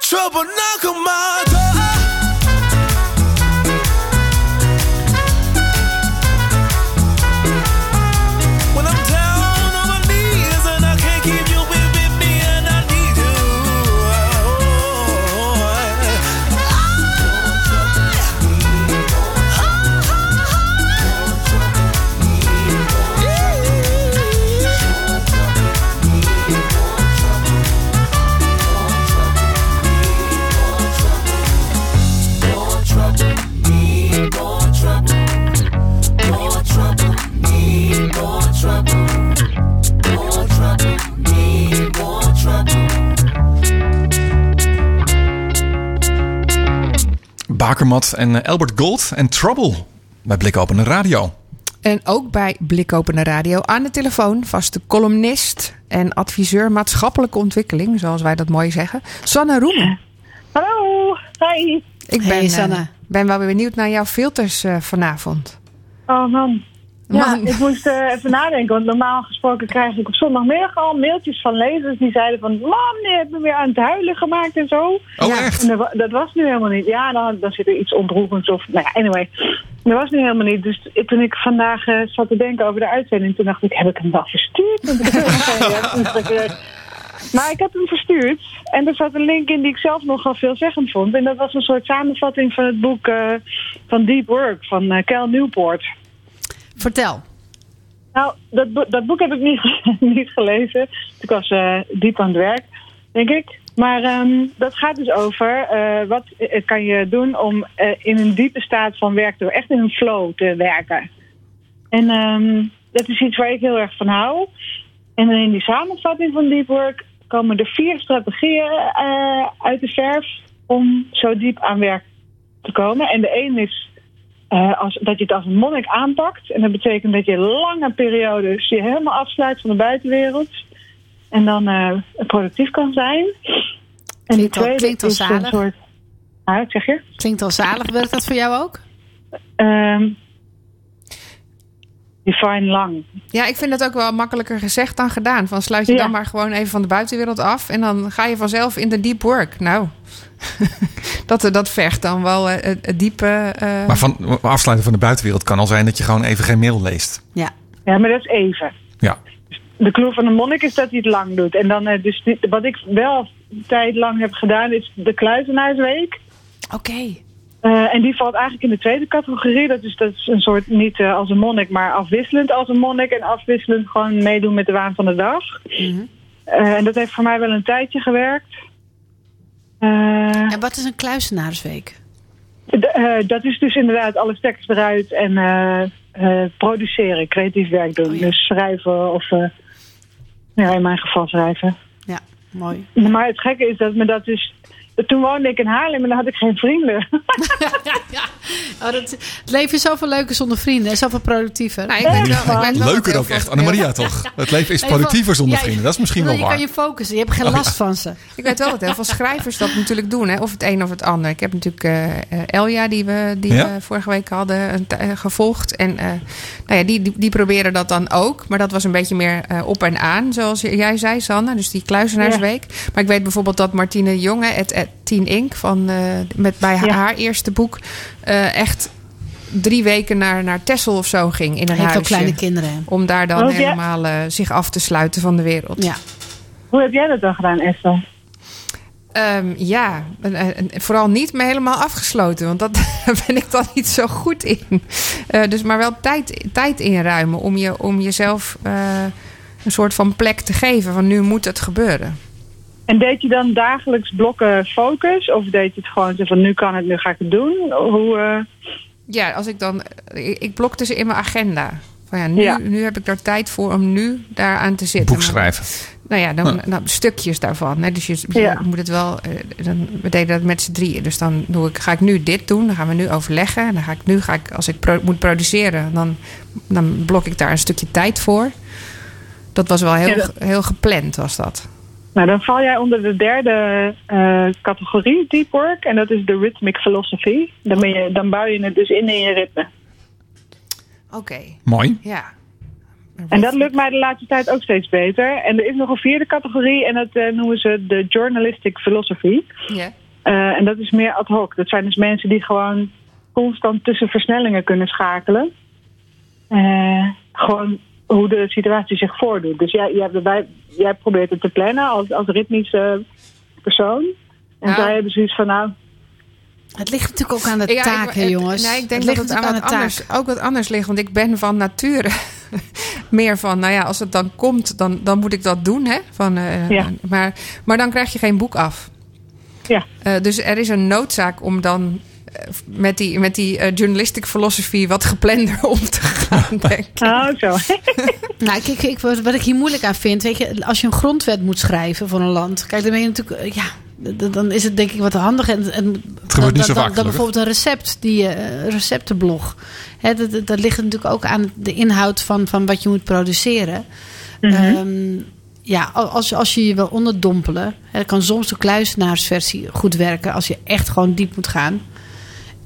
trouble knock on my Bakermat en eh, Albert Gold en Trouble bij Blik Openen Radio. En ook bij Blikopende Radio aan de telefoon vaste columnist en adviseur maatschappelijke ontwikkeling, zoals wij dat mooi zeggen, Sanne Roemen. Hallo, hi. Ik Hey, ben, eh, Sanne. ben wel weer benieuwd naar jouw filters eh, vanavond. Oh man. Ja, ik moest eh, even nadenken, want normaal gesproken krijg ik op zondagmiddag al mailtjes van lezers die zeiden van... Mam, je hebt me weer aan het huilen gemaakt en zo. Oh, Ja. echt? En dat, wa- dat was nu helemaal niet. Ja, dan, dan zit er iets ontroerends of... Nou ja, anyway. Dat was nu helemaal niet. Dus ik- toen ik vandaag eh, zat te denken over de uitzending... toen dacht ik, heb ik hem wel verstuurd? Want ik heb. Maar ik heb hem verstuurd. En er zat een link in die ik zelf nogal veelzeggend vond. En dat was een soort samenvatting van het boek eh, van Deep Work van eh Cal Newport. Vertel. Nou, dat, dat boek heb ik niet, niet gelezen. Ik was eh, diep aan het werk, denk ik. Maar ehm, dat gaat dus over eh, wat eh, kan je doen om in een diepe staat van werk te echt in een flow te werken. En ehm, dat is iets waar ik heel erg van hou. En in die samenvatting van Deep Work komen er vier strategieën uit de verf om zo diep aan werk te komen. En de een is eh, als, dat je het als een monnik aanpakt. En dat betekent dat je lange periodes je helemaal afsluit van de buitenwereld. En dan eh, productief kan zijn. En Klinkt die al- klinkt al zalig. soort... Ah, zeg je? Klinkt al zalig. Werkt dat voor jou ook? Ehm define lang. Ja, ik vind dat ook wel makkelijker gezegd dan gedaan. Van sluit je Ja. dan maar gewoon even van de buitenwereld af en dan ga je vanzelf in de deep work. Nou, dat, dat vergt dan wel eh, het het diepe. eh, Maar van afsluiten van de buitenwereld kan al zijn dat je gewoon even geen mail leest. Ja. Ja, maar dat is even. Ja. De clue van een monnik is dat hij het lang doet. En dan, eh, dus die- wat ik wel een tijd lang heb gedaan, is de kluizenaarsweek. Oké. Eh, en die valt eigenlijk in de tweede categorie. Dat is, dat is een soort niet eh, als een monnik, maar afwisselend als een monnik. En afwisselend gewoon meedoen met de waan van de dag. Mhm. Eh, en dat heeft voor mij wel een tijdje gewerkt. En wat is een kluisenaarsweek? dat is dus inderdaad alle tekst eruit en produceren, creatief werk doen. Oh ja. Dus schrijven of ja, in mijn geval schrijven. Ja, mooi. Maar het gekke is dat me dat dus... Toen woonde ik in Haarlem en dan had ik geen vrienden. ja, ja. Oh, dat, het leven is zoveel leuker zonder vrienden en zoveel productiever. nou, ik weet wel, ik wel dat Leuker ook echt. Annemaria toch? Het leven is productiever zonder Ja, vrienden. Dat is misschien wel Je waar. kan je focussen. Je hebt geen last van ze. Ik weet wel dat heel veel schrijvers dat natuurlijk doen. Hè? Of het een of het ander. Ik heb natuurlijk eh, eh, Elja, die we, die Ja. we vorige week hadden, een t- eh, gevolgd. En eh, nou ja, die, die, die proberen dat dan ook. Maar dat was een beetje meer eh, op en aan, zoals jij zei, Sanne. Dus die kluizenaarsweek. Maar ik weet bijvoorbeeld dat Martine Jonge, het, het Tien Ink, van, eh, met, bij haar, Ja. haar eerste boek... eh, echt drie weken naar, naar Texel of zo ging in een heeft huisje. kleine kinderen. hè? Om daar dan Oh, ja. helemaal eh, zich af te sluiten van de wereld. Ja. Hoe heb jij dat dan gedaan, Esther? Ehm, ja, vooral niet me helemaal afgesloten, want dat daar ben ik dan niet zo goed in. Eh, dus maar wel tijd, tijd inruimen om, je, om jezelf eh, een soort van plek te geven van nu moet het gebeuren. En deed je dan dagelijks blokken focus? Of deed je het gewoon zo van nu kan het, nu ga ik het doen? Hoe, eh, Ja, als ik dan, ik, ik blokte ze in mijn agenda. Van ja, nu, Ja. nu heb ik er tijd voor om nu daaraan te zitten. Boek schrijven. Nou ja, dan, nou, stukjes daarvan. Hè. Dus je, je Ja. moet het wel. eh, Dan, we deden dat met z'n drieën. Dus dan doe ik, ga ik nu dit doen. Dan gaan we nu overleggen. En dan ga ik nu, ga ik, als ik pro- moet produceren, dan, dan blok ik daar een stukje tijd voor. Dat was wel heel, Ja, dat- heel gepland, was dat. Nou, dan val jij onder de derde eh, categorie, deep work. En dat is de rhythmic philosophy. Dan, ben je, dan bouw je het dus in in je ritme. Oké, Mooi. ja. En dat lukt mij de laatste tijd ook steeds beter. En er is nog een vierde categorie en dat eh, noemen ze de journalistic philosophy. Ja. Eh, en dat is meer ad hoc. Dat zijn dus mensen die gewoon constant tussen versnellingen kunnen schakelen. Eh, gewoon hoe de situatie zich voordoet. Dus jij, probeert het te plannen als, als ritmische persoon. En Ja. zij hebben zoiets van, nou, Het ligt natuurlijk ook aan de Ja, taak, ik- hè, jongens. Nee, ik denk het dat het aan natuurlijk wat anders, ook wat anders ligt. Want ik ben van nature meer van, nou ja, als het dan komt, dan, dan moet ik dat doen. Hè? Van, eh, Ja. maar, maar dan krijg je geen boek af. Ja. Eh, dus er is een noodzaak om dan met die, met die eh, journalistic philosophy wat geplander om te gaan, denk ik. Oh, zo. Nou, kijk, ik, wat wat ik hier moeilijk aan vind, weet je, als je een grondwet moet schrijven voor een land, kijk, dan ben je natuurlijk, eh, ja, dan is het denk ik wat handig. En, en Het gebeurt niet zo dan, vaak, dan gelukkig. bijvoorbeeld een recept, die eh, receptenblog. Hè, dat, dat, dat ligt natuurlijk ook aan de inhoud van, van wat je moet produceren. Ehm, ja, al- als, als je je wil onderdompelen, hè, dan kan soms de kluisenaarsversie goed werken als je echt gewoon diep moet gaan.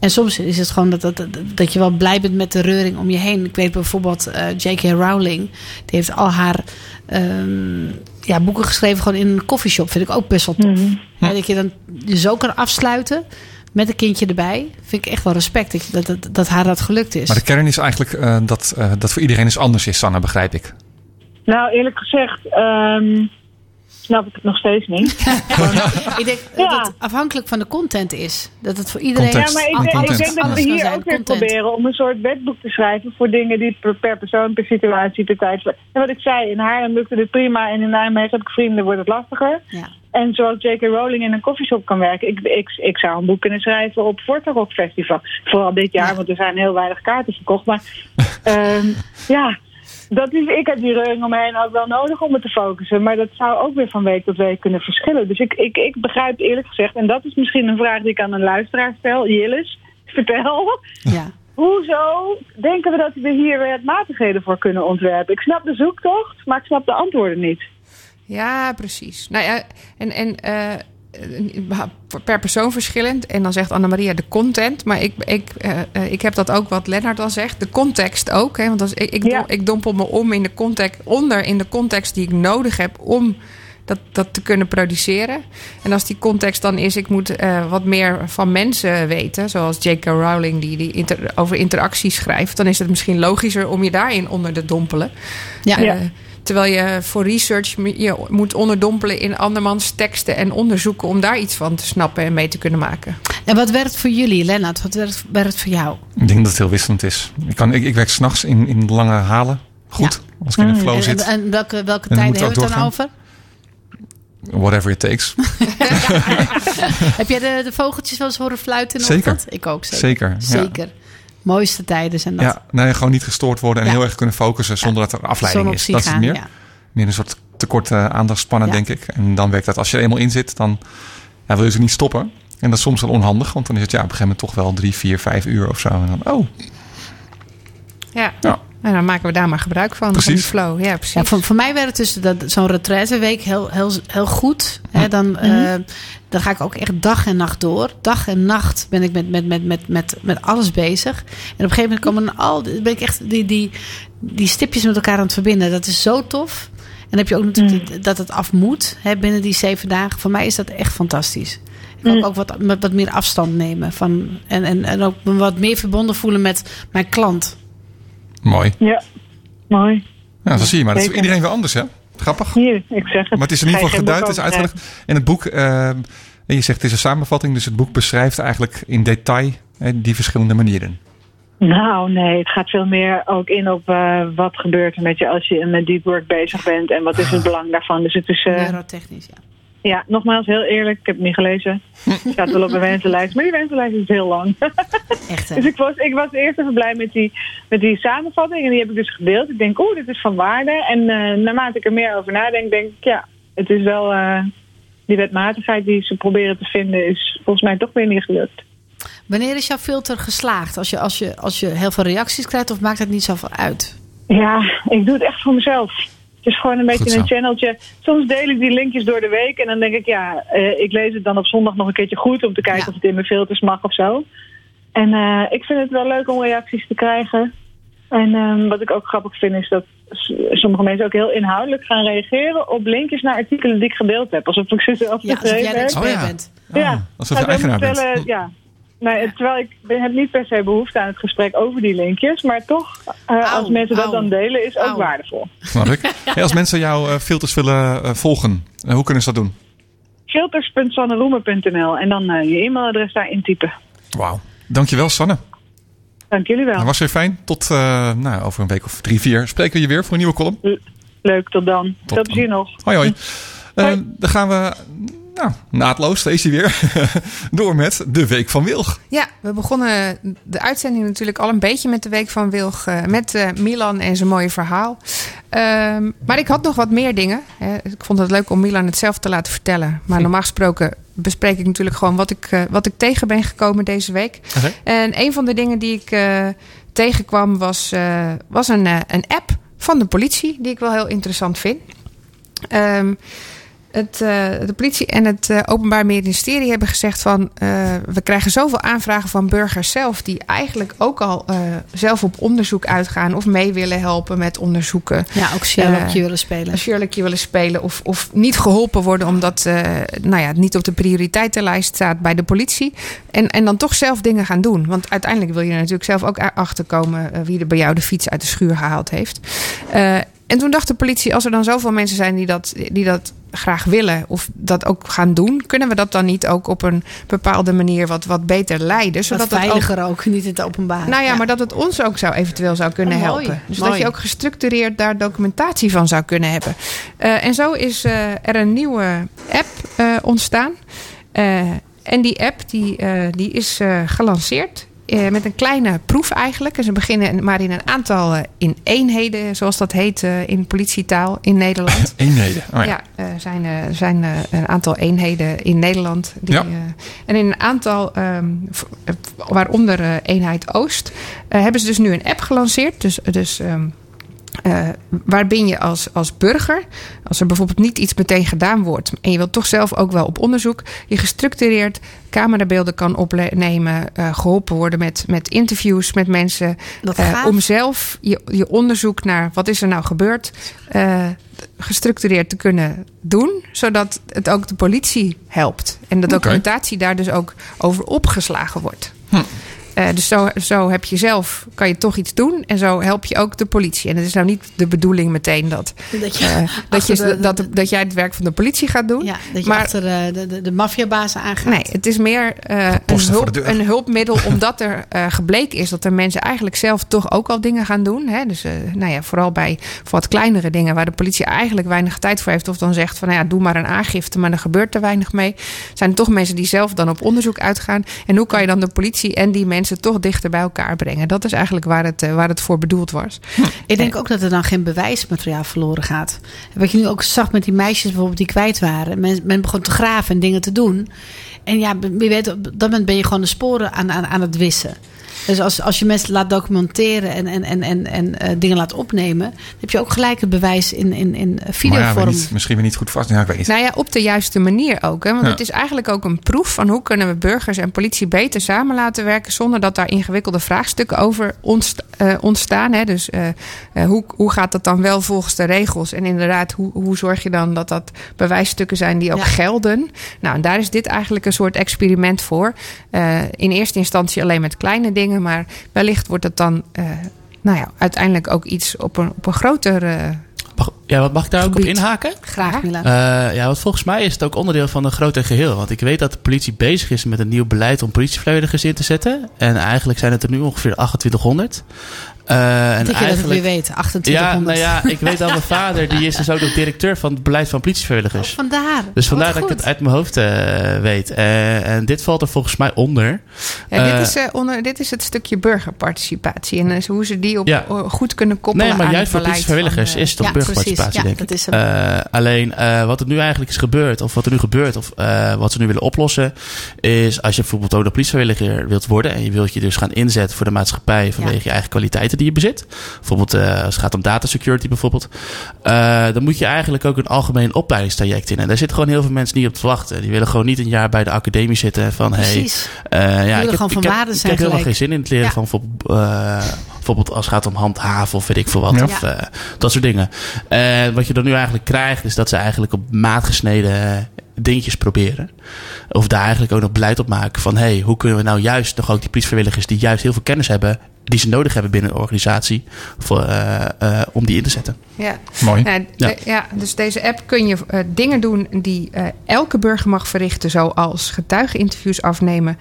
En soms is het gewoon dat, dat, dat, dat je wel blij bent met de reuring om je heen. Ik weet bijvoorbeeld eh, J.K. Rowling. Die heeft al haar ehm, ja, boeken geschreven gewoon in een koffieshop. Vind ik ook best wel tof. Hè, dat je dan je zo kan afsluiten met een kindje erbij. Vind ik echt wel respect dat, dat, dat, dat haar dat gelukt is. Maar de kern is eigenlijk eh, dat, eh, dat voor iedereen is anders is, Sanne, begrijp ik. Nou, eerlijk gezegd, ehm, snap ik het nog steeds niet. ik denk Ja. dat het afhankelijk van de content is. Dat het voor iedereen Context. Ja, maar ik, Aan denk- ik denk dat we hier zijn, ook weer content. proberen om een soort wetboek te schrijven voor dingen die per, per persoon, per situatie, per tijd. En wat ik zei, in Haarlem lukte het prima en in Nijmegen heb ik vrienden, wordt het lastiger. Ja. En zoals J.K. Rowling in een koffieshop kan werken, ik, ik, ik zou een boek kunnen schrijven op Forte Rock Festival. Vooral dit jaar, want er zijn heel weinig kaarten verkocht. Maar ehm, ja, dat is, ik heb die reuring om me heen ook wel nodig om me te focussen. Maar dat zou ook weer van week tot week kunnen verschillen. Dus ik, ik, ik begrijp eerlijk gezegd, en dat is misschien een vraag die ik aan een luisteraar stel, Jillis, vertel. Ja. Hoezo denken we dat we hier wetmatigheden voor kunnen ontwerpen? Ik snap de zoektocht, maar ik snap de antwoorden niet. Ja, precies. Nou ja, en, en eh, per persoon verschillend. En dan zegt Annemaria de content. Maar ik, ik, eh, eh, ik heb dat ook wat Lennart al zegt. De context ook. Hè? Want als, ik, ik, Ja. dom- ik dompel me om in de context, onder in de context die ik nodig heb om dat, dat te kunnen produceren. En als die context dan is, ik moet eh, wat meer van mensen weten. Zoals J.K. Rowling die, die inter- over interacties schrijft. Dan is het misschien logischer om je daarin onder te dompelen. Ja. Eh, terwijl je voor research je moet onderdompelen in andermans teksten en onderzoeken om daar iets van te snappen en mee te kunnen maken. En wat werkt voor jullie, Lennart? Wat werkt, werkt voor jou? Ik denk dat het heel wisselend is. Ik, kan, ik, ik werk s'nachts in, in lange halen. Goed, als ik in een flow En, zit. en welke, welke tijden het hebben we het dan over? Whatever it takes. Heb jij de, de vogeltjes wel eens horen fluiten Zeker. Ik ook zeker. Zeker, ja. Mooiste tijden zijn dat. Ja, nee, gewoon niet gestoord worden en Ja. heel erg kunnen focussen zonder dat er afleiding is. Dat is het meer. ja. Meer een soort tekort uh, aandachtspannen, Ja. denk ik. En dan werkt dat. Als je er eenmaal in zit, dan ja, wil je ze niet stoppen. En dat is soms wel onhandig, want dan is het ja, op een gegeven moment toch wel drie, vier, vijf uur of zo. En dan, oh, Ja. En dan maken we daar maar gebruik van, van die Precies. flow. Ja, precies. Ja, voor, voor mij werkt dus dat, zo'n retraiteweek heel, heel, heel goed. Hè, dan, eh, dan ga ik ook echt dag en nacht door. Dag en nacht ben ik met, met, met, met, met, met alles bezig. En op een gegeven moment komen dan al, ben ik echt die, die, die stipjes met elkaar aan het verbinden. Dat is zo tof. En dan heb je ook natuurlijk die- dat het af moet hè, binnen die zeven dagen. Voor mij is dat echt fantastisch. Ook, ook wat, met wat meer afstand nemen. Van, en, en, en ook me wat meer verbonden voelen met mijn klant. Mooi. Ja, mooi. Ja, zo zie je maar. Dat is voor iedereen weer anders, hè? Grappig. Hier, ik zeg het. Maar het is in ieder geval geduid, het is uitgelegd. En het boek, eh, en je zegt het is een samenvatting, dus het boek beschrijft eigenlijk in detail die verschillende manieren. Nou, nee, het gaat veel meer ook in op eh, wat gebeurt er met je als je met deep work bezig bent en wat is het belang daarvan. Dus het is, eh, Neurotechnisch, ja. Ja, nogmaals heel eerlijk, ik heb het niet gelezen. Het staat wel op mijn wensenlijst, maar die wensenlijst is heel lang. Echt hè? dus ik was, ik was eerst even blij met die, met die samenvatting en die heb ik dus gedeeld. Ik denk, oeh, dit is van waarde. En eh, naarmate ik er meer over nadenk, denk ik, ja, het is wel eh, die wetmatigheid die ze proberen te vinden, is volgens mij toch weer niet gelukt. Wanneer is jouw filter geslaagd? Als je, als, je, als je heel veel reacties krijgt of maakt het niet zoveel uit? Ja, ik doe het echt voor mezelf. Het is gewoon een beetje een channeltje. Soms deel ik die linkjes door de week en dan denk ik, ja, eh, ik lees het dan op zondag nog een keertje goed om te kijken Ja. of het in mijn filters mag of zo. En eh, ik vind het wel leuk om reacties te krijgen. En ehm, wat ik ook grappig vind is dat sommige mensen ook heel inhoudelijk gaan reageren op linkjes naar artikelen die ik gedeeld heb. Alsof ik ze zelf Ja, geschreven heb. Oh ja. bent. Ja, Ah, alsof je eigenaar bent. vertellen, Ja. Nee, terwijl ik ben, heb niet per se behoefte aan het gesprek over die linkjes. Maar toch, eh, als mensen dat dan delen, is ook waardevol. Snap ik. Hey, als mensen jouw eh, filters willen eh, volgen, hoe kunnen ze dat doen? Filters.sanneroemer.nl en dan eh, je e-mailadres daar intypen. Wauw. Dankjewel, Sanne. Dank jullie wel. Dat was weer fijn. Tot eh, nou, over een week of drie, vier spreken we je weer voor een nieuwe column. Leuk, tot dan. Tot Veel plezier dan. nog. Hoi, hoi. Eh, Hoi. dan gaan we nou, naadloos steeds weer door met de Week van Wilg. Ja, we begonnen de uitzending natuurlijk al een beetje met de Week van Wilg. eh, met eh, Milan en zijn mooie verhaal. Ehm, maar ik had nog wat meer dingen. Ik vond het leuk om Milan het zelf te laten vertellen. Maar normaal gesproken bespreek ik natuurlijk gewoon wat ik, eh, wat ik tegen ben gekomen deze week. En een van de dingen die ik tegenkwam was, was een, een app van de politie, die ik wel heel interessant vind. Ehm, het, eh, de politie en het eh, Openbaar Ministerie hebben gezegd van... eh, we krijgen zoveel aanvragen van burgers zelf... die eigenlijk ook al zelf op onderzoek uitgaan... of mee willen helpen met onderzoeken. Ja, ook Sherlockje willen spelen. Sherlockje willen spelen of, of niet geholpen worden... omdat nou ja, het niet op de prioriteitenlijst staat bij de politie. En, en dan toch zelf dingen gaan doen. Want uiteindelijk wil je er natuurlijk zelf ook achterkomen... wie er bij jou de fiets uit de schuur gehaald heeft. En toen dacht de politie, als er dan zoveel mensen zijn die dat, die dat graag willen of dat ook gaan doen, kunnen we dat dan niet ook op een bepaalde manier wat, wat beter leiden? Zodat het ook, veiliger ook. niet in het openbaar. nou ja, maar dat het ons ook zou eventueel zou kunnen Oh, helpen. Dus Mooi. dat je ook gestructureerd daar documentatie van zou kunnen hebben. Eh, en zo is eh, er een nieuwe app eh, ontstaan. En die app die, die is gelanceerd. Eh, met een kleine proef eigenlijk. En ze beginnen maar in een aantal eh, in eenheden, zoals dat heet eh, in politietaal in Nederland. Eenheden. Oh ja. Ja, zijn, zijn een aantal eenheden in Nederland. Die, Ja. en in een aantal, ehm, eh, waaronder eenheid Oost, hebben ze dus nu een app gelanceerd. Dus, dus ehm, eh, waarbij je als, als burger, als er bijvoorbeeld niet iets meteen gedaan wordt en je wilt toch zelf ook wel op onderzoek, je gestructureerd camerabeelden kan opnemen, eh, geholpen worden met, met interviews met mensen, Dat eh, om zelf je, je onderzoek naar wat is er nou gebeurd, eh, gestructureerd te kunnen doen, zodat het ook de politie helpt en de documentatie daar dus ook over opgeslagen wordt. Hm. Eh, dus zo, zo heb je zelf, kan je toch iets doen en zo help je ook de politie. En het is nou niet de bedoeling meteen dat, Dat je, eh, dat, je, de- dat, dat jij het werk van de politie gaat doen. ja, dat je maar- achter de, de, de, de maffiabazen aangaat. Nee, het is meer eh, een, hulp, een hulpmiddel omdat er eh, gebleken is dat er mensen eigenlijk zelf toch ook al dingen gaan doen. Hè? Dus eh, nou ja, vooral bij voor wat kleinere dingen waar de politie eigenlijk weinig tijd voor heeft. Of dan zegt van nou ja, doe maar een aangifte, maar er gebeurt er weinig mee. Zijn er toch mensen die zelf dan op onderzoek uitgaan. En hoe kan je dan de politie en die mensen toch dichter bij elkaar brengen? Dat is eigenlijk waar het, eh, waar het voor bedoeld was. Ik denk ook dat er dan geen bewijsmateriaal verloren gaat. Wat je nu ook zag met die meisjes bijvoorbeeld die kwijt waren. Men, men begon te graven en dingen te doen. En ja, wie weet, op dat moment ben je gewoon de sporen aan, aan, aan het wissen. Dus als, als je mensen laat documenteren en, en, en, en, en eh, dingen laat opnemen... dan heb je ook gelijk het bewijs in, in, in Maar ja, videovorm. niet, misschien weer niet goed vast. Ja, ik weet niet. Nou ja, op de juiste manier ook. Hè? Want Ja. het is eigenlijk ook een proef van hoe kunnen we burgers en politie beter samen laten werken zonder dat daar ingewikkelde vraagstukken over eh, ontstaan. Hè? Dus eh, eh, hoe, hoe gaat dat dan wel volgens de regels? En inderdaad, hoe, hoe zorg je dan dat dat bewijsstukken zijn die ook Ja. gelden? Nou, en daar is dit eigenlijk een soort experiment voor. Eh, in eerste instantie alleen met kleine dingen, maar wellicht wordt het dan. eh, nou ja, uiteindelijk ook iets op een, op een groter. eh, Mag, ja, wat mag ik daar ook op inhaken? Graag, Milan. Eh, ja, want volgens mij is het ook onderdeel van een groter geheel. Want ik weet dat de politie bezig is met een nieuw beleid om politievrijwilligers in te zetten. En eigenlijk zijn het er nu ongeveer 2800. Eh, en dat je dat weer weet, Ja, 2800. nou ja, ik weet dat mijn vader, die is dus ook nog directeur van het beleid van politievrijwilligers. Vandaar. Dus vandaar dat ik het uit mijn hoofd eh, weet. Eh, en dit valt er volgens mij onder. Ja, dit, is, onder, dit is het stukje burgerparticipatie. En hoe ze die op, Ja. goed kunnen koppelen Nee, maar aan juist voor het beleid politievrijwilligers van, is toch ja, burgerparticipatie, precies. denk Ja, ik. dat is hem. Alleen wat er nu eigenlijk is gebeurd, of wat er nu gebeurt, of wat ze nu willen oplossen, is als je bijvoorbeeld ook een politievrijwilliger wilt worden en je wilt je dus gaan inzetten voor de maatschappij vanwege je eigen die je bezit. Bijvoorbeeld eh, als het gaat om data security bijvoorbeeld. eh, dan moet je eigenlijk ook een algemeen opleidingstraject in. En daar zitten gewoon heel veel mensen niet op te wachten. Die willen gewoon niet een jaar bij de academie zitten van hey, Precies. eh, ja, ik heb, gewoon van ik heb, waarde ik zijn heb helemaal geen zin in het leren Ja. van bijvoorbeeld, eh, bijvoorbeeld als het gaat om handhaven of weet ik veel wat. Ja. Of eh, dat soort dingen. En wat je dan nu eigenlijk krijgt is dat ze eigenlijk op maat gesneden dingetjes proberen. Of daar eigenlijk ook nog beleid op maken van hey, hoe kunnen we nou juist nog ook die politievrijwilligers die juist heel veel kennis hebben, die ze nodig hebben binnen een organisatie, voor, eh, eh, om die in te zetten. Ja. Mooi. Ja, ja, dus deze app kun je eh, dingen doen die eh, elke burger mag verrichten, zoals getuigeninterviews afnemen.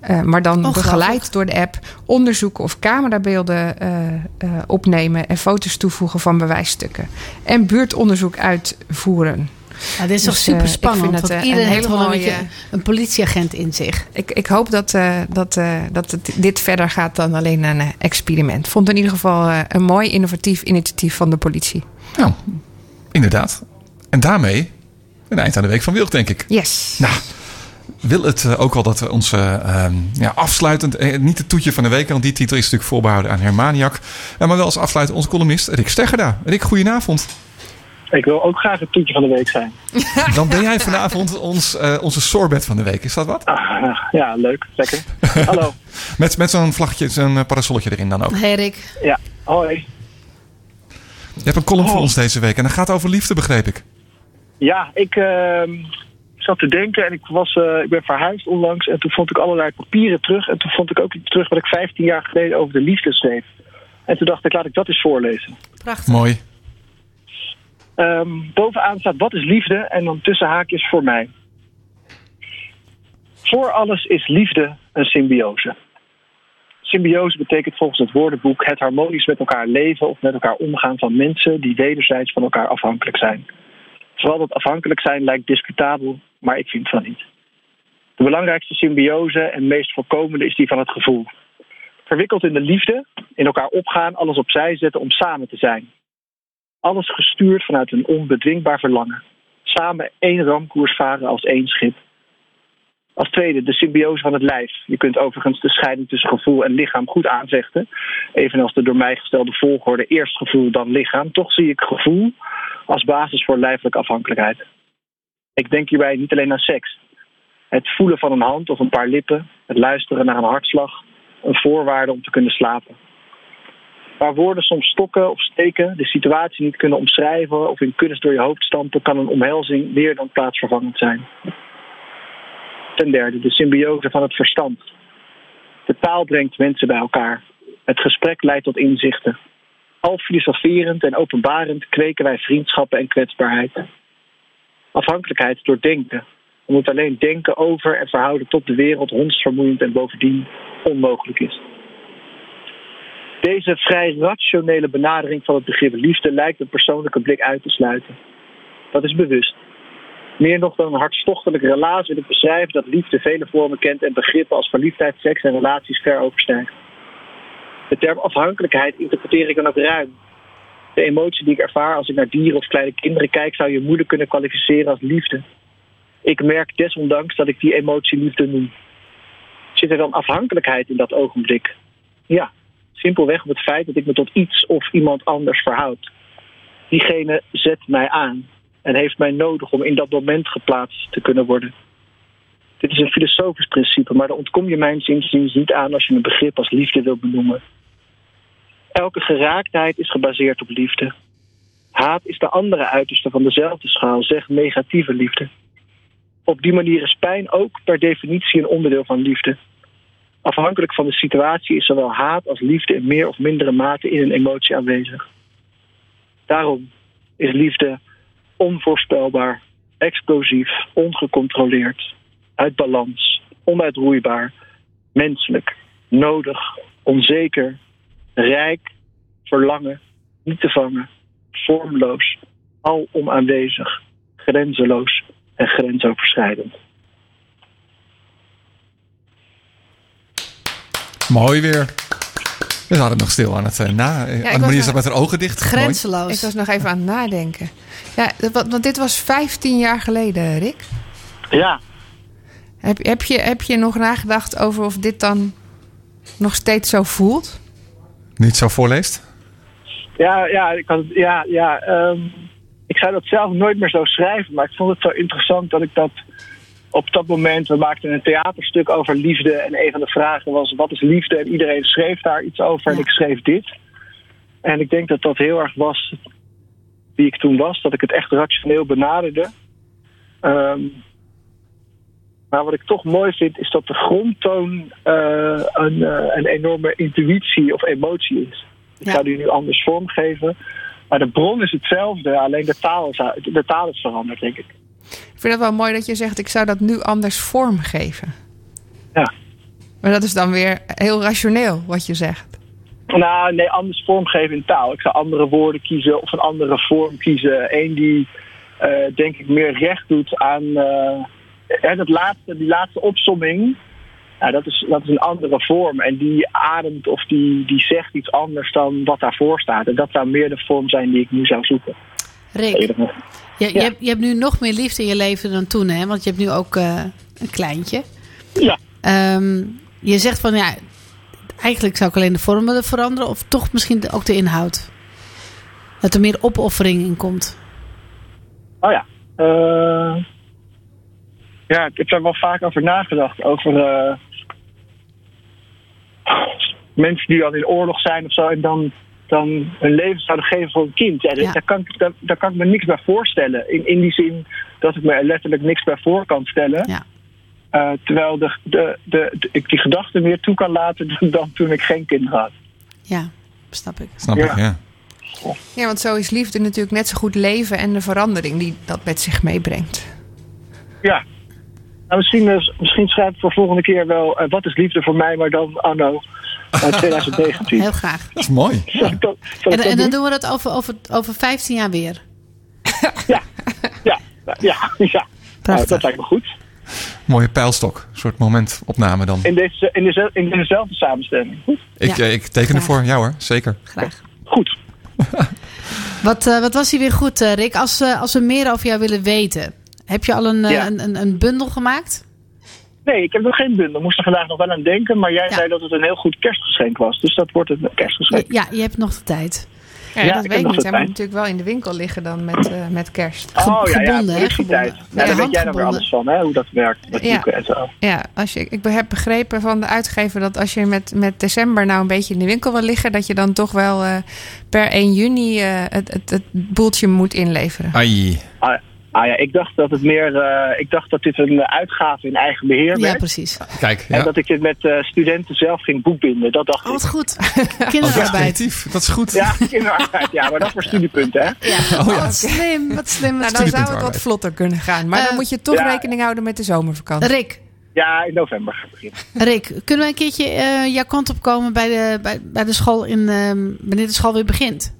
eh, maar dan begeleid door de app onderzoeken of camerabeelden eh, eh, opnemen en foto's toevoegen van bewijsstukken. En buurtonderzoek uitvoeren. Ja, dit is toch Dus, eh, super spannend. want eh, iedereen een heeft wel een, mooie- beetje een politieagent in zich. Ik, ik hoop dat, eh, dat, eh, dat het dit verder gaat dan alleen een experiment. Vond in ieder geval een mooi innovatief initiatief van de politie. Nou, inderdaad. En daarmee een eind aan de week van Wilg, denk ik. Yes. Nou, wil het ook al dat we ons eh, ehm, ja, afsluitend, eh, niet het toetje van de week, want die titel is natuurlijk voorbehouden aan Hermaniak. Maar wel als afsluiter onze columnist Rick Steggerda. Rick, goedenavond. Ik wil ook graag het toetje van de week zijn. Dan ben jij vanavond ons, eh, onze sorbet van de week. Is dat wat? Ah, ja, leuk. Lekker. Hallo. Met, met zo'n vlaggetje, zo'n eh, parasolletje erin dan ook. Hey Rick. Ja, hoi. Je hebt een column voor Oh. ons deze week en dat gaat over liefde, begreep ik. Ja, ik ehm, zat te denken en ik, was, eh, ik ben verhuisd onlangs. En toen vond ik allerlei papieren terug. En toen vond ik ook iets terug wat ik 15 jaar geleden over de liefde schreef. En toen dacht ik, laat ik dat eens voorlezen. Prachtig. Mooi. Ehm, bovenaan staat wat is liefde en dan tussen haakjes voor mij. Voor alles is liefde een symbiose. Symbiose betekent volgens het woordenboek het harmonisch met elkaar leven of met elkaar omgaan van mensen die wederzijds van elkaar afhankelijk zijn. Vooral dat afhankelijk zijn lijkt discutabel, maar ik vind van niet. De belangrijkste symbiose en meest voorkomende is die van het gevoel. Verwikkeld in de liefde, in elkaar opgaan, alles opzij zetten om samen te zijn. Alles gestuurd vanuit een onbedwingbaar verlangen. Samen één ramkoers varen als één schip. Als tweede, de symbiose van het lijf. Je kunt overigens de scheiding tussen gevoel en lichaam goed aanvechten. Evenals de door mij gestelde volgorde eerst gevoel, dan lichaam. Toch zie ik gevoel als basis voor lijfelijke afhankelijkheid. Ik denk hierbij niet alleen aan seks. Het voelen van een hand of een paar lippen, het luisteren naar een hartslag, een voorwaarde om te kunnen slapen. Waar woorden soms stokken of steken, de situatie niet kunnen omschrijven of in kunst door je hoofd stampen, kan een omhelzing meer dan plaatsvervangend zijn. Ten derde, de symbiose van het verstand. De taal brengt mensen bij elkaar. Het gesprek leidt tot inzichten. Half filosoferend en openbarend kweken wij vriendschappen en kwetsbaarheid. Afhankelijkheid door denken. Moeten alleen denken over en verhouden tot de wereld hondsvermoeiend en bovendien onmogelijk is. Deze vrij rationele benadering van het begrip liefde lijkt een persoonlijke blik uit te sluiten. Dat is bewust. Meer nog dan een hartstochtelijke relatie wil ik beschrijven dat liefde vele vormen kent en begrippen als verliefdheid, seks en relaties ver overstijgt. De term afhankelijkheid interpreteer ik dan ook ruim. De emotie die ik ervaar als ik naar dieren of kleine kinderen kijk, zou je moeilijk kunnen kwalificeren als liefde. Ik merk desondanks dat ik die emotie liefde noem. Zit er dan afhankelijkheid in dat ogenblik? Ja, simpelweg op het feit dat ik me tot iets of iemand anders verhoud. Diegene zet mij aan en heeft mij nodig om in dat moment geplaatst te kunnen worden. Dit is een filosofisch principe, maar daar ontkom je mijn inziens niet aan als je een begrip als liefde wilt benoemen. Elke geraaktheid is gebaseerd op liefde. Haat is de andere uiterste van dezelfde schaal, zeg negatieve liefde. Op die manier is pijn ook per definitie een onderdeel van liefde. Afhankelijk van de situatie is zowel haat als liefde in meer of mindere mate in een emotie aanwezig. Daarom is liefde onvoorspelbaar, explosief, ongecontroleerd, uit balans, onuitroeibaar, menselijk, nodig, onzeker, rijk, verlangen, niet te vangen, vormloos, alom aanwezig, grenzeloos en grensoverschrijdend. Mooi weer. We hadden nog stil aan het uh, na. Annemarie was zat met haar ogen dicht. Grenzeloos. Ik was nog even aan het nadenken. Ja, want dit was 15 jaar geleden, Rick. Ja, Heb, heb, je, heb je nog nagedacht over of dit dan nog steeds zo voelt? Niet zo voorleest? Ja, ja, ik, had, ja, ja ehm, ik zou dat zelf nooit meer zo schrijven, maar ik vond het zo interessant dat ik dat op dat moment, we maakten een theaterstuk over liefde en een van de vragen was wat is liefde en iedereen schreef daar iets over en ik schreef dit. En ik denk dat dat heel erg was wie ik toen was, dat ik het echt rationeel benaderde. Ehm, maar wat ik toch mooi vind is dat de grondtoon eh, een, eh, een enorme intuïtie of emotie is. Ik Ja. zou die nu anders vormgeven. Maar de bron is hetzelfde, alleen de taal is, de taal is veranderd, denk ik. Ik vind het wel mooi dat je zegt, ik zou dat nu anders vormgeven. Ja. Maar dat is dan weer heel rationeel wat je zegt. Nou, nee, anders vormgeven in taal. Ik zou andere woorden kiezen of een andere vorm kiezen. Eén die eh, denk ik meer recht doet aan eh, hè, dat laatste, die laatste opsomming. Ja, dat, is, dat is een andere vorm en die ademt of die, die zegt iets anders dan wat daarvoor staat. En dat zou meer de vorm zijn die ik nu zou zoeken. Rick, je, je, hebt, je hebt nu nog meer liefde in je leven dan toen, hè? Want je hebt nu ook eh, een kleintje. Ja. Ehm, je zegt van ja, eigenlijk zou ik alleen de vorm willen veranderen, of toch misschien ook de inhoud. Dat er meer opoffering in komt. Oh ja. Eh, ja, ik heb daar wel vaak over nagedacht. Over eh, mensen die dan in oorlog zijn of zo. En dan, dan hun leven zouden geven voor een kind. Ja, Ja. Daar, kan ik, daar, daar kan ik me niks bij voorstellen. In, in die zin dat ik me er letterlijk niks bij voor kan stellen. Ja. Eh, terwijl de, de, de, de- ik die gedachten meer toe kan laten dan, dan toen ik geen kind had. Ja, snap ik. Snap Ja. ik, ja. Ja, want zo is liefde natuurlijk net zo goed leven en de verandering die dat met zich meebrengt. Ja. Nou, misschien, eh, misschien schrijf ik voor volgende keer wel... eh, wat is liefde voor mij, maar dan anno eh, 2019. Heel graag. Dat is mooi. Zal ik dat, zal ik En, dan doen? we dat over, over, over 15 jaar weer. Ja, ja, ja. ja. Nou, dat lijkt me goed. Mooie pijlstok. Een soort momentopname dan. In, deze, in, deze, in dezelfde samenstelling. Goed. Ik, Ja. eh, ik teken ervoor. Ja hoor, zeker. Graag. goed. Wat, eh, wat was hier weer goed, eh, Rick? Als, als we meer over jou willen weten, heb je al een, Ja. een, een, een bundel gemaakt? Nee, ik heb nog geen bundel. Moest er vandaag nog wel aan denken. Maar jij Ja. zei dat het een heel goed kerstgeschenk was. Dus dat wordt een kerstgeschenk. Ja, je hebt nog de tijd. Ja, Ja, dat ik weet ik niet. Hij moet tijd. natuurlijk wel in de winkel liggen dan met, eh, met kerst. Ge- oh ja, ja, gebonden, hè, productietijd. gebonden. Ja, daar Ja, weet jij dan weer alles van, hè? Hoe dat werkt met Ja. en zo. Ja, als je, ik heb begrepen van de uitgever dat als je met, met december nou een beetje in de winkel wil liggen, dat je dan toch wel eh, per 1 juni eh, het, het, het boeltje moet inleveren. Ai. Ah, ah ja, ik dacht dat het meer... eh, ik dacht dat dit een eh, uitgave in eigen beheer Ja, werd. precies. Kijk, En ja. dat ik dit met eh, studenten zelf ging boekbinden. Dat dacht Oh, ik. wat goed. Oh, ja, Kinderarbeid. creatief. Dat is goed. Ja, kinderarbeid. Ja, maar dat voor studiepunten, hè? Ja. Oh, ja. Wat slim, wat slim. Nou, dan zou het wat vlotter kunnen gaan. Maar Eh, dan moet je toch ja. rekening houden met de zomervakantie. Rick, Ja, in november gaat het beginnen. Rick, kunnen we een keertje eh, jouw kant op komen bij de, bij, bij de school in, ehm, wanneer de school weer begint?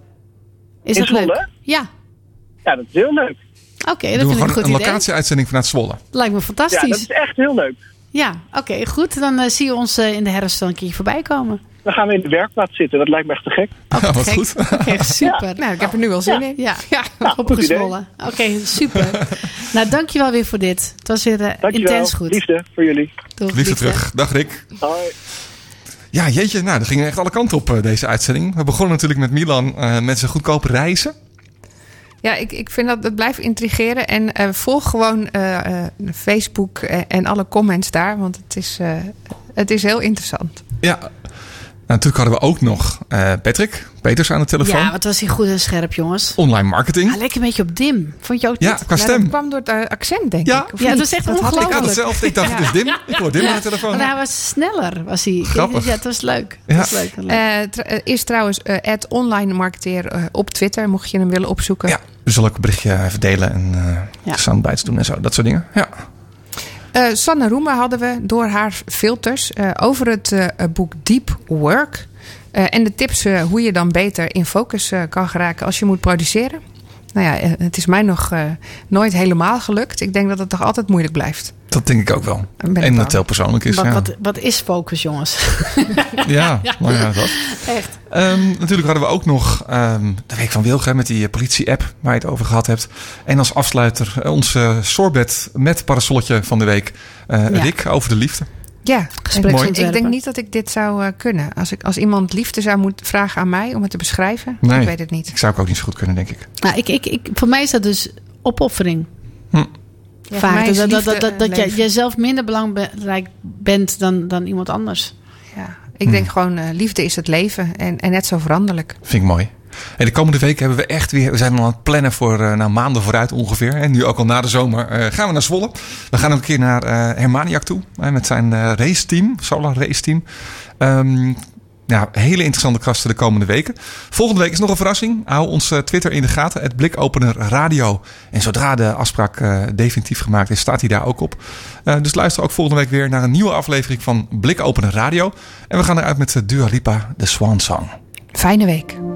Is In dat leuk? Zwolle? Ja, Ja, dat is heel leuk. Oké, Doen we dat vind ik een goed een locatieuitzending vanuit Zwolle. Lijkt me Ja, fantastisch. dat is echt heel leuk. Ja, oké, goed. Dan eh, zie je ons eh, in de herfst dan een keertje voorbij komen. Dan gaan we in de werkplaats zitten. Dat lijkt me echt te gek. Oh, Ja, wat gek. goed. Oké, super. Nou, ik heb er nu al zin in. Ja, Ja. opgezwollen. Oké, super. nou, dankjewel weer voor dit. Het was weer eh, intens goed. Liefde voor jullie. Doeg, Liefde terug. Dag Rick. Hoi. Ja, jeetje. Nou, er gingen echt alle kanten op eh, deze uitzending. We begonnen natuurlijk met Milan eh, met zijn goedkope reizen. Ja, ik, ik vind dat het blijft intrigeren. En eh, volg gewoon eh, eh, Facebook en alle comments daar. Want het is, het is heel interessant. Ja. Nou, natuurlijk hadden we ook nog eh, Patrick Peters aan de telefoon. Ja, wat was hij goed en scherp, jongens. Online marketing. Ah, lekker een beetje op dim. Vond je ook Ja, qua Ja, stem. dat kwam door het eh, accent, denk Ja. ik. of Ja, niet? was echt Dat had ik had ongelooflijk. hetzelfde. Ik dacht, het is Dim. Ik hoor Dim aan de telefoon. Want hij was sneller, was hij. Grappig. Ja, het was leuk. Ja. Het was leuk. leuk. Eh, eh, is trouwens eh online marketeer eh, op Twitter, mocht je hem willen opzoeken. Ja, we zullen ook een berichtje even delen en eh Ja. soundbites doen en zo. Dat soort dingen. Ja. Eh, Sanne Roema hadden we door haar filters eh, over het eh, boek Deep Work. En de tips hoe je dan beter in focus kan geraken als je moet produceren. Nou ja, het is mij nog nooit helemaal gelukt. Ik denk dat het toch altijd moeilijk blijft. Dat denk ik ook wel. Ben en dat het heel persoonlijk is. wat, ja. wat, wat is focus, jongens? ja, ja, dat. Echt. Ehm, natuurlijk hadden we ook nog ehm, de Week van Wilgen met die eh, politie-app waar je het over gehad hebt. En als afsluiter eh, onze sorbet met parasolletje van de week. eh, Ja. Rick over de liefde. Ja, Gespreksontwerpen. ik denk niet dat ik dit zou eh, kunnen. Als, ik, als iemand liefde zou moeten vragen aan mij om het te beschrijven, Nee. ik weet het niet. Ik zou het ook niet zo goed kunnen, denk ik. Nou, ik, ik, ik, voor mij is dat dus opoffering. Ja, Vaak. dat dat, dat, dat, dat jij leven. jezelf minder belangrijk bent dan, dan iemand anders. Ja, ik denk gewoon, eh, liefde is het leven en, en net zo veranderlijk. Vind ik mooi. En de komende week hebben we echt weer. We zijn al aan het plannen voor eh, nou, maanden vooruit ongeveer. En nu ook al na de zomer eh, gaan we naar Zwolle. We gaan ook een keer naar eh Hermaniak toe. met zijn eh raceteam, Solar Raceteam. Ehm ja, hele interessante gasten de komende weken. Volgende week is nog een verrassing. Hou ons eh, Twitter in de gaten. Het Blikopener Radio. En zodra de afspraak eh, definitief gemaakt is, staat hij daar ook op. Eh, dus luister ook volgende week weer naar een nieuwe aflevering van Blikopener Radio. En we gaan eruit met Dua Lipa, de Swan Song. Fijne week.